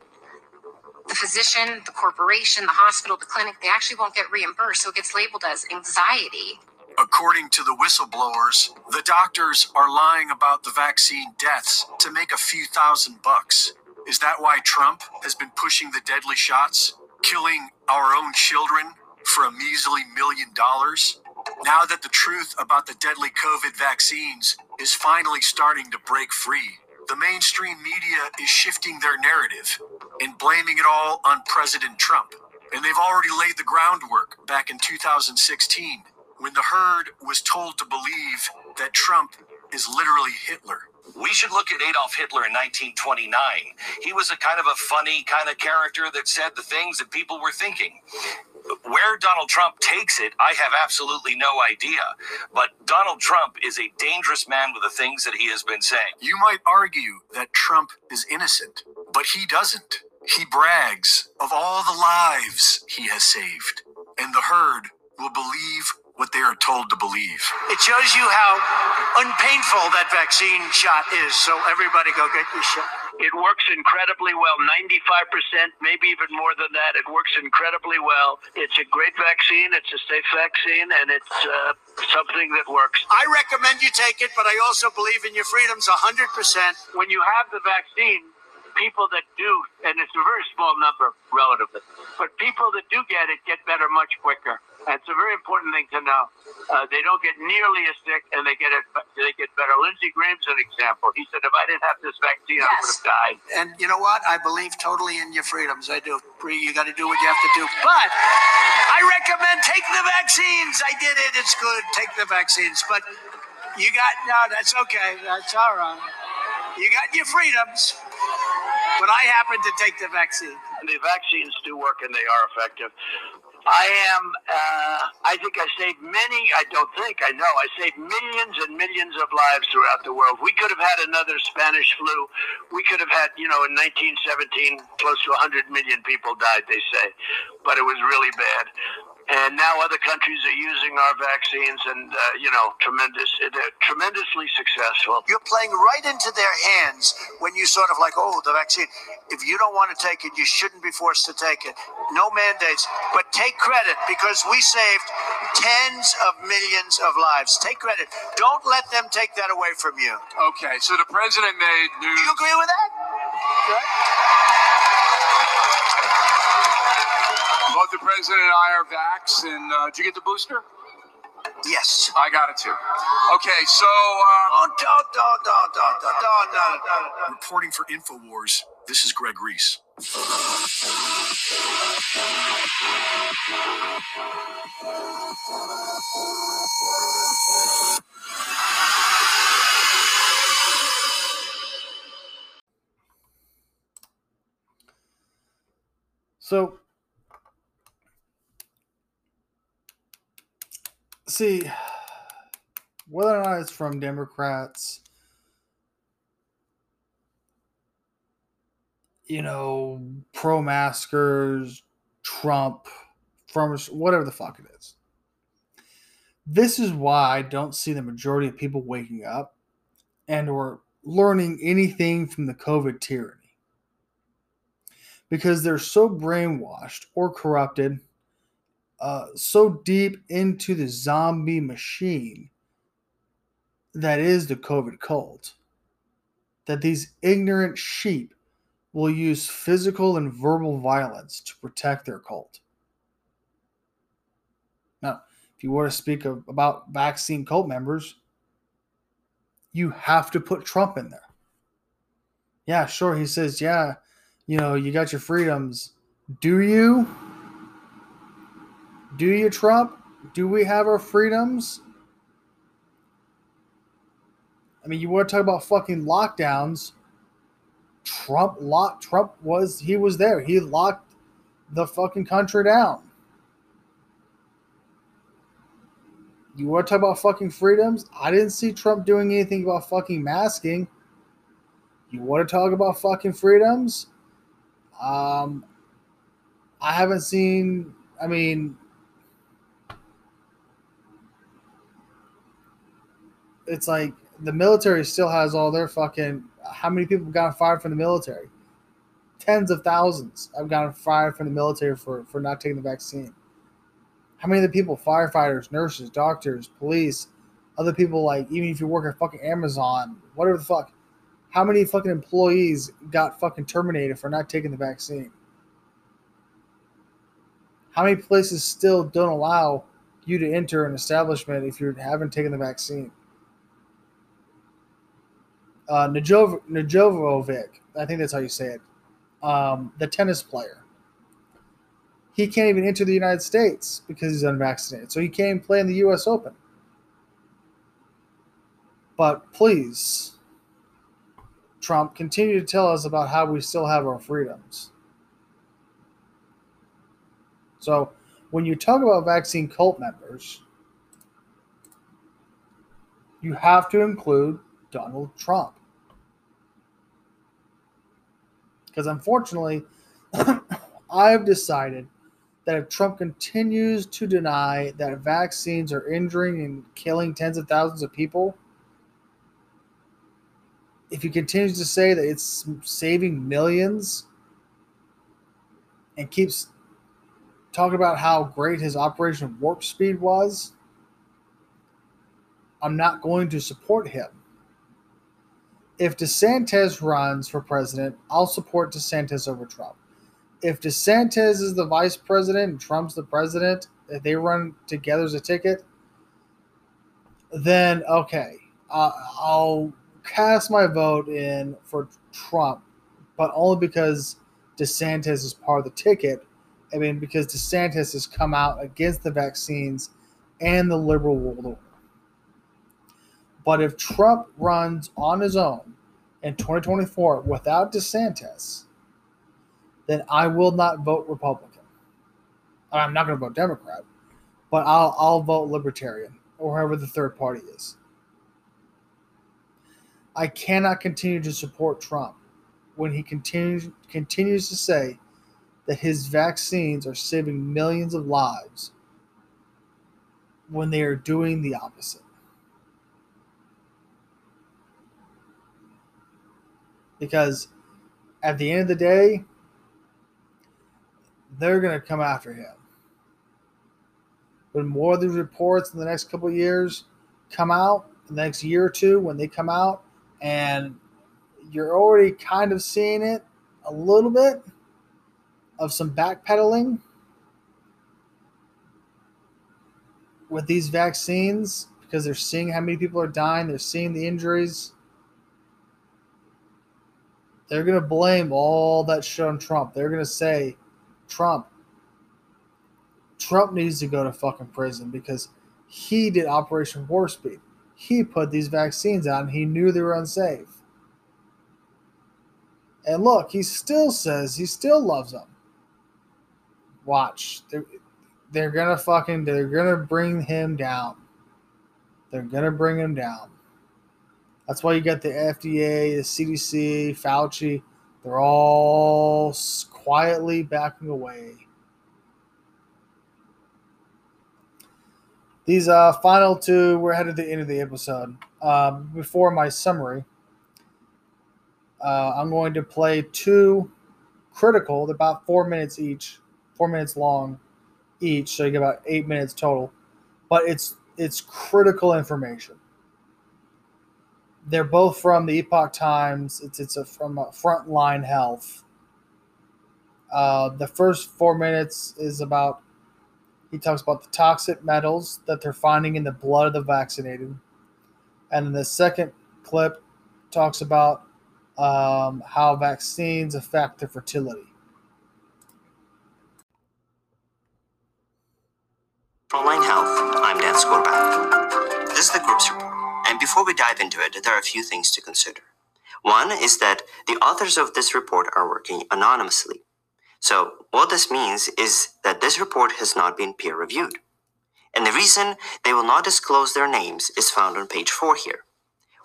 the physician, the corporation, the hospital, the clinic, they actually won't get reimbursed. So it gets labeled as anxiety. According to the whistleblowers, the doctors are lying about the vaccine deaths to make a few thousand bucks. Is that why Trump has been pushing the deadly shots, killing our own children for a measly million dollars? Now that the truth about the deadly COVID vaccines is finally starting to break free, the mainstream media is shifting their narrative and blaming it all on President Trump. And they've already laid the groundwork back in 2016 when the herd was told to believe that Trump is literally Hitler. We should look at Adolf Hitler in 1929. He was a kind of a funny kind of character that said the things that people were thinking. Where Donald Trump takes it, I have absolutely no idea. But Donald Trump is a dangerous man with the things that he has been saying. You might argue that Trump is innocent, but he doesn't. He brags of all the lives he has saved, and the herd will believe what they are told to believe. It shows you how unpainful that vaccine shot is. So everybody go get your shot. It works incredibly well. 95%, maybe even more than that. It works incredibly well. It's a great vaccine. It's a safe vaccine, and it's uh, something that works. I recommend you take it, but I also believe in your freedoms 100%. When you have the vaccine, people that do, and it's a very small number relatively, but people that do get it get better much quicker. That's a very important thing to know. Uh, they don't get nearly as sick, and they get it. They get better. Lindsey Graham's an example. He said, "If I didn't have this vaccine, I would have died." And you know what? I believe totally in your freedoms. I do. Bree, you got to do what you have to do. But I recommend take the vaccines. I did it. It's good. Take the vaccines. But you got no. That's okay. That's all right. You got your freedoms. But I happen to take the vaccine. And the vaccines do work and they are effective. I am, uh, I think I saved many, I don't think, I know, I saved millions and millions of lives throughout the world. We could have had another Spanish flu. We could have had, you know, in 1917, close to 100 million people died, they say. But it was really bad. And now other countries are using our vaccines and, uh, you know, tremendous, they're tremendously successful. You're playing right into their hands when you sort of like, oh, the vaccine. If you don't want to take it, you shouldn't be forced to take it. No mandates, but take credit because we saved tens of millions of lives. Take credit. Don't let them take that away from you. Okay, so the president made Do you agree with that? Both the president and I are vax, and uh, did you get the booster? Yes. I got it too. Okay, so. Um, oh, Reporting for InfoWars, this is Greg Reese. So see, whether or not it's from Democrats, you know, pro maskers, Trump, farmers, whatever the fuck it is. This is why I don't see the majority of people waking up and or learning anything from the COVID tyranny. Because they're so brainwashed or corrupted, uh, so deep into the zombie machine that is the COVID cult, that these ignorant sheep will use physical and verbal violence to protect their cult. Now, if you want to speak of, about vaccine cult members, you have to put Trump in there. Yeah, sure. He says, yeah, you know, you got your freedoms. Do you? Do you, Trump? Do we have our freedoms? I mean, you want to talk about fucking lockdowns? Trump locked. Trump was he was there. He locked the fucking country down. You want to talk about fucking freedoms? I didn't see Trump doing anything about fucking masking. You want to talk about fucking freedoms? Um, I haven't seen. I mean, it's like the military still has all their fucking. How many people got fired from the military? Tens of thousands I've gotten fired from the military for for not taking the vaccine. How many of the people, firefighters, nurses, doctors, police, other people like even if you work at fucking Amazon, whatever the fuck, how many fucking employees got fucking terminated for not taking the vaccine? How many places still don't allow you to enter an establishment if you haven't taken the vaccine? Uh, Najov- Najovovic, I think that's how you say it, um, the tennis player. He can't even enter the United States because he's unvaccinated. So he can't even play in the U.S. Open. But please, Trump, continue to tell us about how we still have our freedoms. So when you talk about vaccine cult members, you have to include Donald Trump. Because unfortunately, I've decided that if Trump continues to deny that vaccines are injuring and killing tens of thousands of people, if he continues to say that it's saving millions and keeps talking about how great his Operation Warp Speed was, I'm not going to support him if DeSantis runs for president, I'll support DeSantis over Trump. If DeSantis is the vice president and Trump's the president, if they run together as a ticket, then okay, uh, I'll cast my vote in for Trump, but only because DeSantis is part of the ticket. I mean, because DeSantis has come out against the vaccines and the liberal world order. But if Trump runs on his own in 2024 without DeSantis, then I will not vote Republican. I'm not going to vote Democrat, but I'll, I'll vote Libertarian or whoever the third party is. I cannot continue to support Trump when he continues continues to say that his vaccines are saving millions of lives when they are doing the opposite. Because at the end of the day, they're going to come after him. When more of these reports in the next couple years come out, the next year or two, when they come out, and you're already kind of seeing it a little bit of some backpedaling with these vaccines because they're seeing how many people are dying, they're seeing the injuries they're going to blame all that shit on Trump. They're going to say, Trump, Trump needs to go to fucking prison because he did Operation Warp Speed. He put these vaccines out and he knew they were unsafe. And look, he still says he still loves them. Watch. They're, they're gonna fucking they're gonna bring him down. They're gonna bring him down. That's why you got the FDA, the CDC, Fauci. They're all quietly backing away. These uh, final two, we're headed to the end of the episode. Um, before my summary, uh, I'm going to play two critical, they're about four minutes each, four minutes long each, so you get about eight minutes total. But it's it's critical information. They're both from the Epoch Times. It's it's a, from a Frontline Health. Uh, the first four minutes is about he talks about the toxic metals that they're finding in the blood of the vaccinated. And the second clip talks about um, how vaccines affect their fertility. Frontline Health, I'm Dan Skorback. This is the group's report, and before we dive into it, there are a few things to consider. One is that the authors of this report are working anonymously. So, what this means is that this report has not been peer reviewed. And the reason they will not disclose their names is found on page 4 here,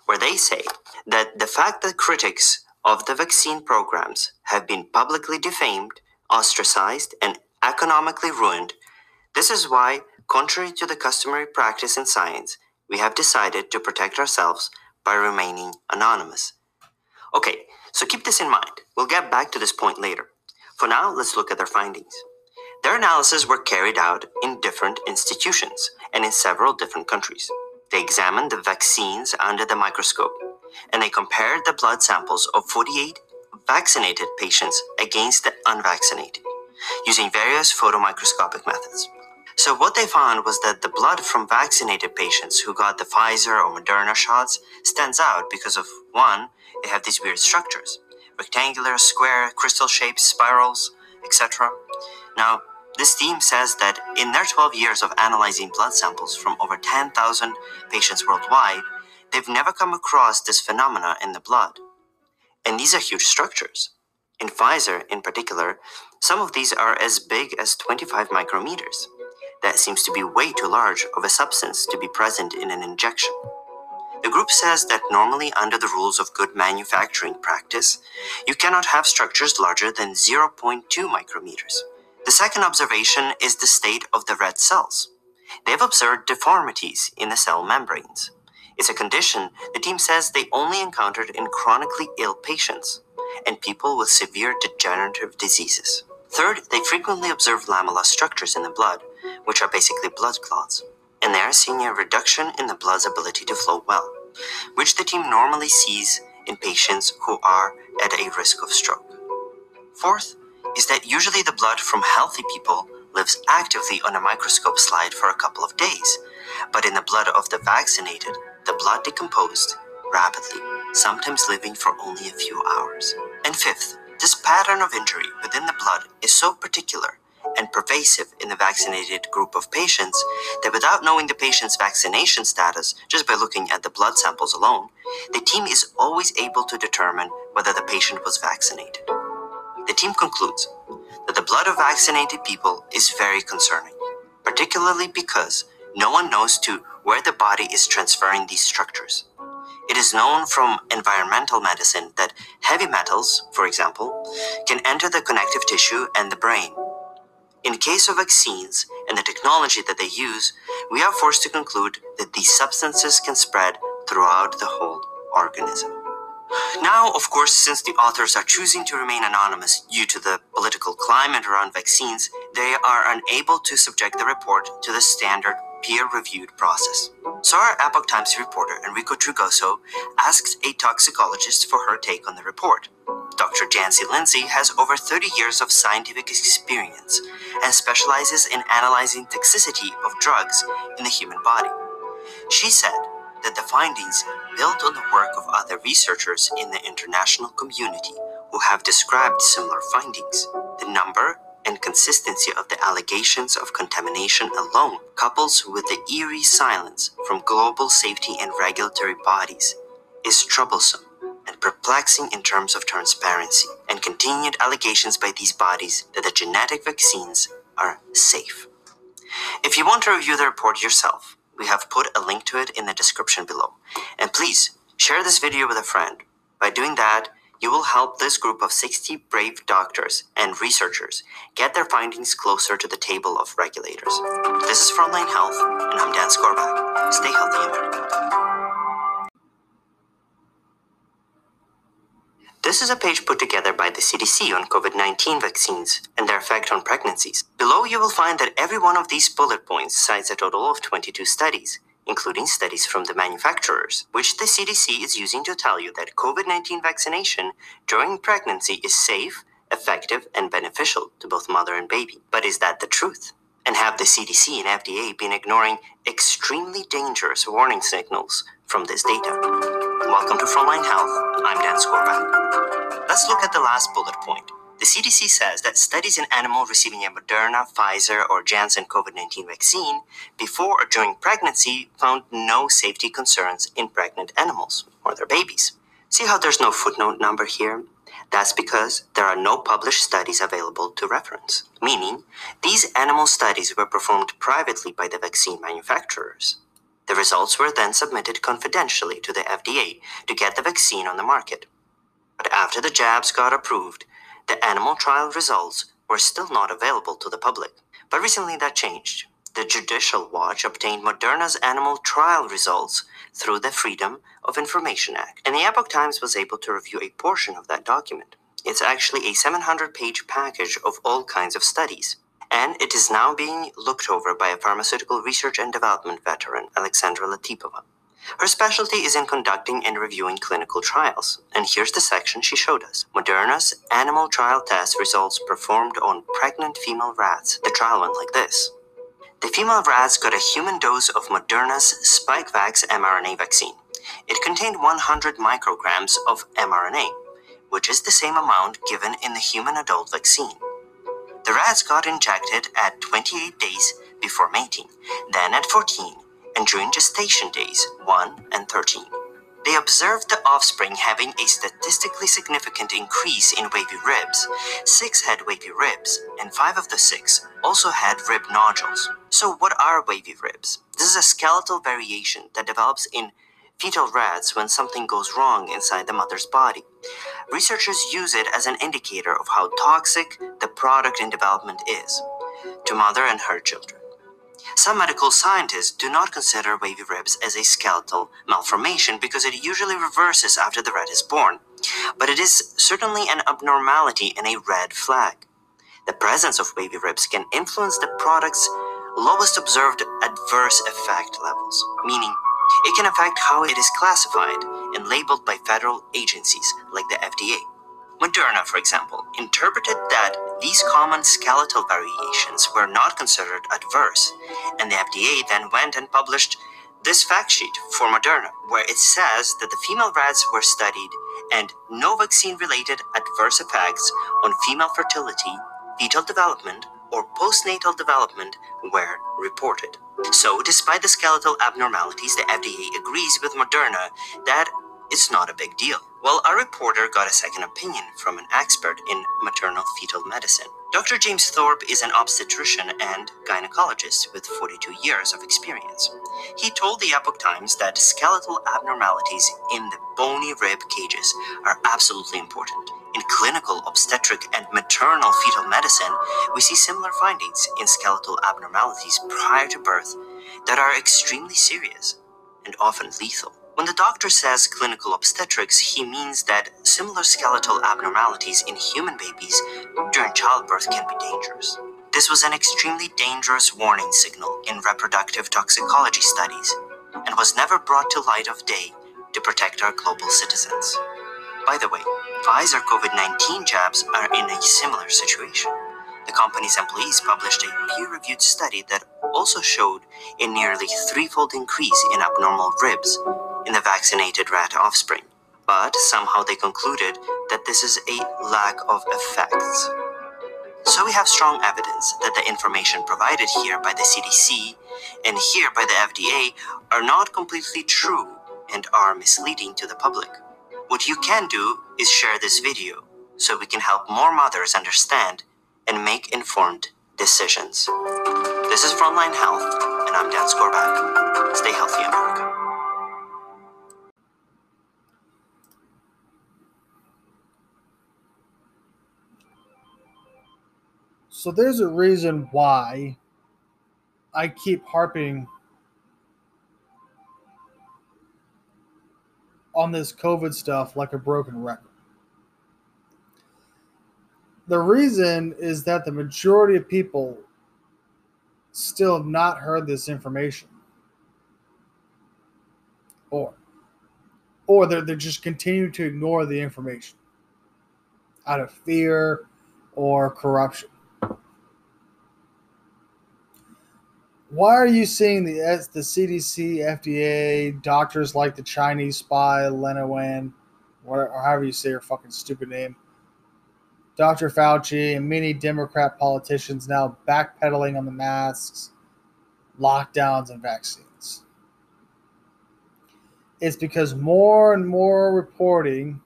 where they say that the fact that critics of the vaccine programs have been publicly defamed, ostracized, and economically ruined, this is why, contrary to the customary practice in science, we have decided to protect ourselves by remaining anonymous. Okay, so keep this in mind. We'll get back to this point later. For now, let's look at their findings. Their analyses were carried out in different institutions and in several different countries. They examined the vaccines under the microscope and they compared the blood samples of 48 vaccinated patients against the unvaccinated using various photomicroscopic methods. So, what they found was that the blood from vaccinated patients who got the Pfizer or Moderna shots stands out because of one, they have these weird structures rectangular, square, crystal shapes, spirals, etc. Now, this team says that in their 12 years of analyzing blood samples from over 10,000 patients worldwide, they've never come across this phenomena in the blood. And these are huge structures. In Pfizer, in particular, some of these are as big as 25 micrometers. That seems to be way too large of a substance to be present in an injection. The group says that normally, under the rules of good manufacturing practice, you cannot have structures larger than 0.2 micrometers. The second observation is the state of the red cells. They've observed deformities in the cell membranes. It's a condition the team says they only encountered in chronically ill patients and people with severe degenerative diseases. Third, they frequently observe lamella structures in the blood, which are basically blood clots and they are seeing a reduction in the blood's ability to flow well, which the team normally sees in patients who are at a risk of stroke. Fourth is that usually the blood from healthy people lives actively on a microscope slide for a couple of days, but in the blood of the vaccinated, the blood decomposed rapidly, sometimes living for only a few hours. And fifth, this pattern of injury within the blood is so particular and pervasive in the vaccinated group of patients that without knowing the patient's vaccination status, just by looking at the blood samples alone, the team is always able to determine whether the patient was vaccinated. The team concludes that the blood of vaccinated people is very concerning, particularly because no one knows to where the body is transferring these structures. It is known from environmental medicine that heavy metals, for example, can enter the connective tissue and the brain in case of vaccines and the technology that they use, we are forced to conclude that these substances can spread throughout the whole organism. Now, of course, since the authors are choosing to remain anonymous due to the political climate around vaccines, they are unable to subject the report to the standard peer reviewed process. So, our Epoch Times reporter Enrico Trigoso asked a toxicologist for her take on the report. Dr. Janci Lindsay has over 30 years of scientific experience and specializes in analyzing toxicity of drugs in the human body. She said that the findings built on the work of other researchers in the international community who have described similar findings. The number and consistency of the allegations of contamination alone, couples with the eerie silence from global safety and regulatory bodies, is troublesome and perplexing in terms of transparency, and continued allegations by these bodies that the genetic vaccines are safe. If you want to review the report yourself, we have put a link to it in the description below. And please share this video with a friend. By doing that, you will help this group of 60 brave doctors and researchers get their findings closer to the table of regulators. This is Frontline Health, and I'm Dan Skorback. Stay healthy, America. This is a page put together by the CDC on COVID 19 vaccines and their effect on pregnancies. Below, you will find that every one of these bullet points cites a total of 22 studies, including studies from the manufacturers, which the CDC is using to tell you that COVID 19 vaccination during pregnancy is safe, effective, and beneficial to both mother and baby. But is that the truth? And have the CDC and FDA been ignoring extremely dangerous warning signals from this data? Welcome to Frontline Health. I'm Dan Skorback. Let's look at the last bullet point. The CDC says that studies in animals receiving a Moderna, Pfizer, or Janssen COVID 19 vaccine before or during pregnancy found no safety concerns in pregnant animals or their babies. See how there's no footnote number here? That's because there are no published studies available to reference, meaning these animal studies were performed privately by the vaccine manufacturers. The results were then submitted confidentially to the FDA to get the vaccine on the market. But after the jabs got approved, the animal trial results were still not available to the public. But recently that changed. The Judicial Watch obtained Moderna's animal trial results through the Freedom of Information Act, and the Epoch Times was able to review a portion of that document. It's actually a 700 page package of all kinds of studies, and it is now being looked over by a pharmaceutical research and development veteran, Alexandra Latypova. Her specialty is in conducting and reviewing clinical trials, and here's the section she showed us Moderna's animal trial test results performed on pregnant female rats. The trial went like this. The female rats got a human dose of Moderna's Spikevax mRNA vaccine. It contained 100 micrograms of mRNA, which is the same amount given in the human adult vaccine. The rats got injected at 28 days before mating, then at 14, and during gestation days 1 and 13. They observed the offspring having a statistically significant increase in wavy ribs. Six had wavy ribs, and five of the six also had rib nodules. So, what are wavy ribs? This is a skeletal variation that develops in fetal rats when something goes wrong inside the mother's body. Researchers use it as an indicator of how toxic the product in development is to mother and her children. Some medical scientists do not consider wavy ribs as a skeletal malformation because it usually reverses after the rat is born, but it is certainly an abnormality and a red flag. The presence of wavy ribs can influence the product's lowest observed adverse effect levels, meaning it can affect how it is classified and labeled by federal agencies like the FDA. Moderna, for example, interpreted that these common skeletal variations were not considered adverse, and the FDA then went and published this fact sheet for Moderna, where it says that the female rats were studied and no vaccine related adverse effects on female fertility, fetal development, or postnatal development were reported. So, despite the skeletal abnormalities, the FDA agrees with Moderna that it's not a big deal. Well, our reporter got a second opinion from an expert in maternal fetal medicine. Dr. James Thorpe is an obstetrician and gynecologist with 42 years of experience. He told the Epoch Times that skeletal abnormalities in the bony rib cages are absolutely important. In clinical obstetric and maternal fetal medicine, we see similar findings in skeletal abnormalities prior to birth that are extremely serious and often lethal. When the doctor says clinical obstetrics, he means that similar skeletal abnormalities in human babies during childbirth can be dangerous. This was an extremely dangerous warning signal in reproductive toxicology studies and was never brought to light of day to protect our global citizens. By the way, Pfizer COVID 19 jabs are in a similar situation. The company's employees published a peer reviewed study that also showed a nearly threefold increase in abnormal ribs in the vaccinated rat offspring. But somehow they concluded that this is a lack of effects. So we have strong evidence that the information provided here by the CDC and here by the FDA are not completely true and are misleading to the public. What you can do is share this video so we can help more mothers understand and make informed decisions. This is Frontline Health, and I'm Dan Skorback. Stay healthy, America. So there's a reason why I keep harping on this COVID stuff like a broken record. The reason is that the majority of people still have not heard this information. Or or they're, they're just continuing to ignore the information out of fear or corruption. Why are you seeing the the CDC, FDA, doctors like the Chinese spy Leana Wen, or however you say her fucking stupid name, Dr. Fauci, and many Democrat politicians now backpedaling on the masks, lockdowns, and vaccines? It's because more and more reporting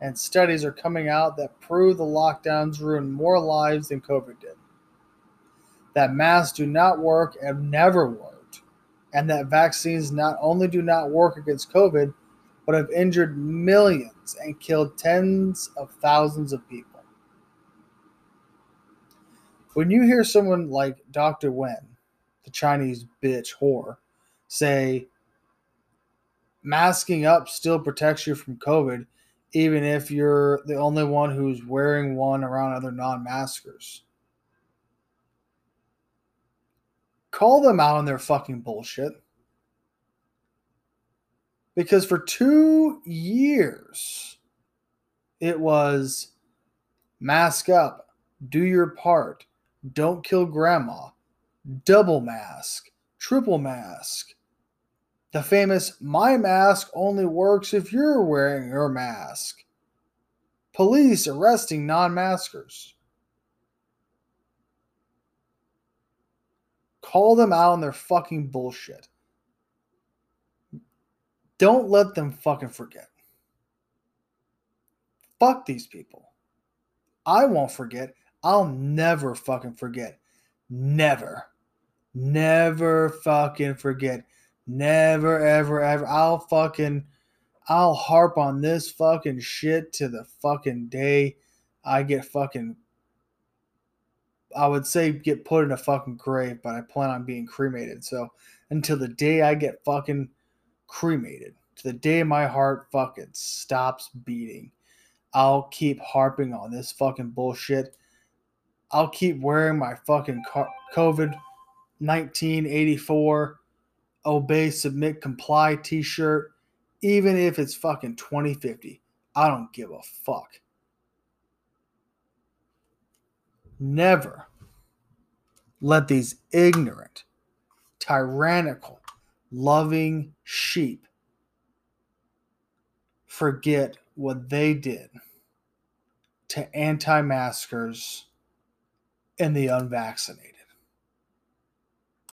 and studies are coming out that prove the lockdowns ruined more lives than COVID did that masks do not work and never worked, and that vaccines not only do not work against COVID, but have injured millions and killed tens of thousands of people. When you hear someone like Dr. Wen, the Chinese bitch whore, say masking up still protects you from COVID, even if you're the only one who's wearing one around other non maskers Call them out on their fucking bullshit. Because for two years, it was mask up, do your part, don't kill grandma, double mask, triple mask. The famous my mask only works if you're wearing your mask. Police arresting non maskers. Call them out on their fucking bullshit. Don't let them fucking forget. Fuck these people. I won't forget. I'll never fucking forget. Never. Never fucking forget. Never, ever, ever. I'll fucking. I'll harp on this fucking shit to the fucking day I get fucking I would say get put in a fucking grave, but I plan on being cremated. So until the day I get fucking cremated, to the day my heart fucking stops beating, I'll keep harping on this fucking bullshit. I'll keep wearing my fucking COVID 1984 obey, submit, comply t shirt, even if it's fucking 2050. I don't give a fuck. Never let these ignorant, tyrannical, loving sheep forget what they did to anti maskers and the unvaccinated.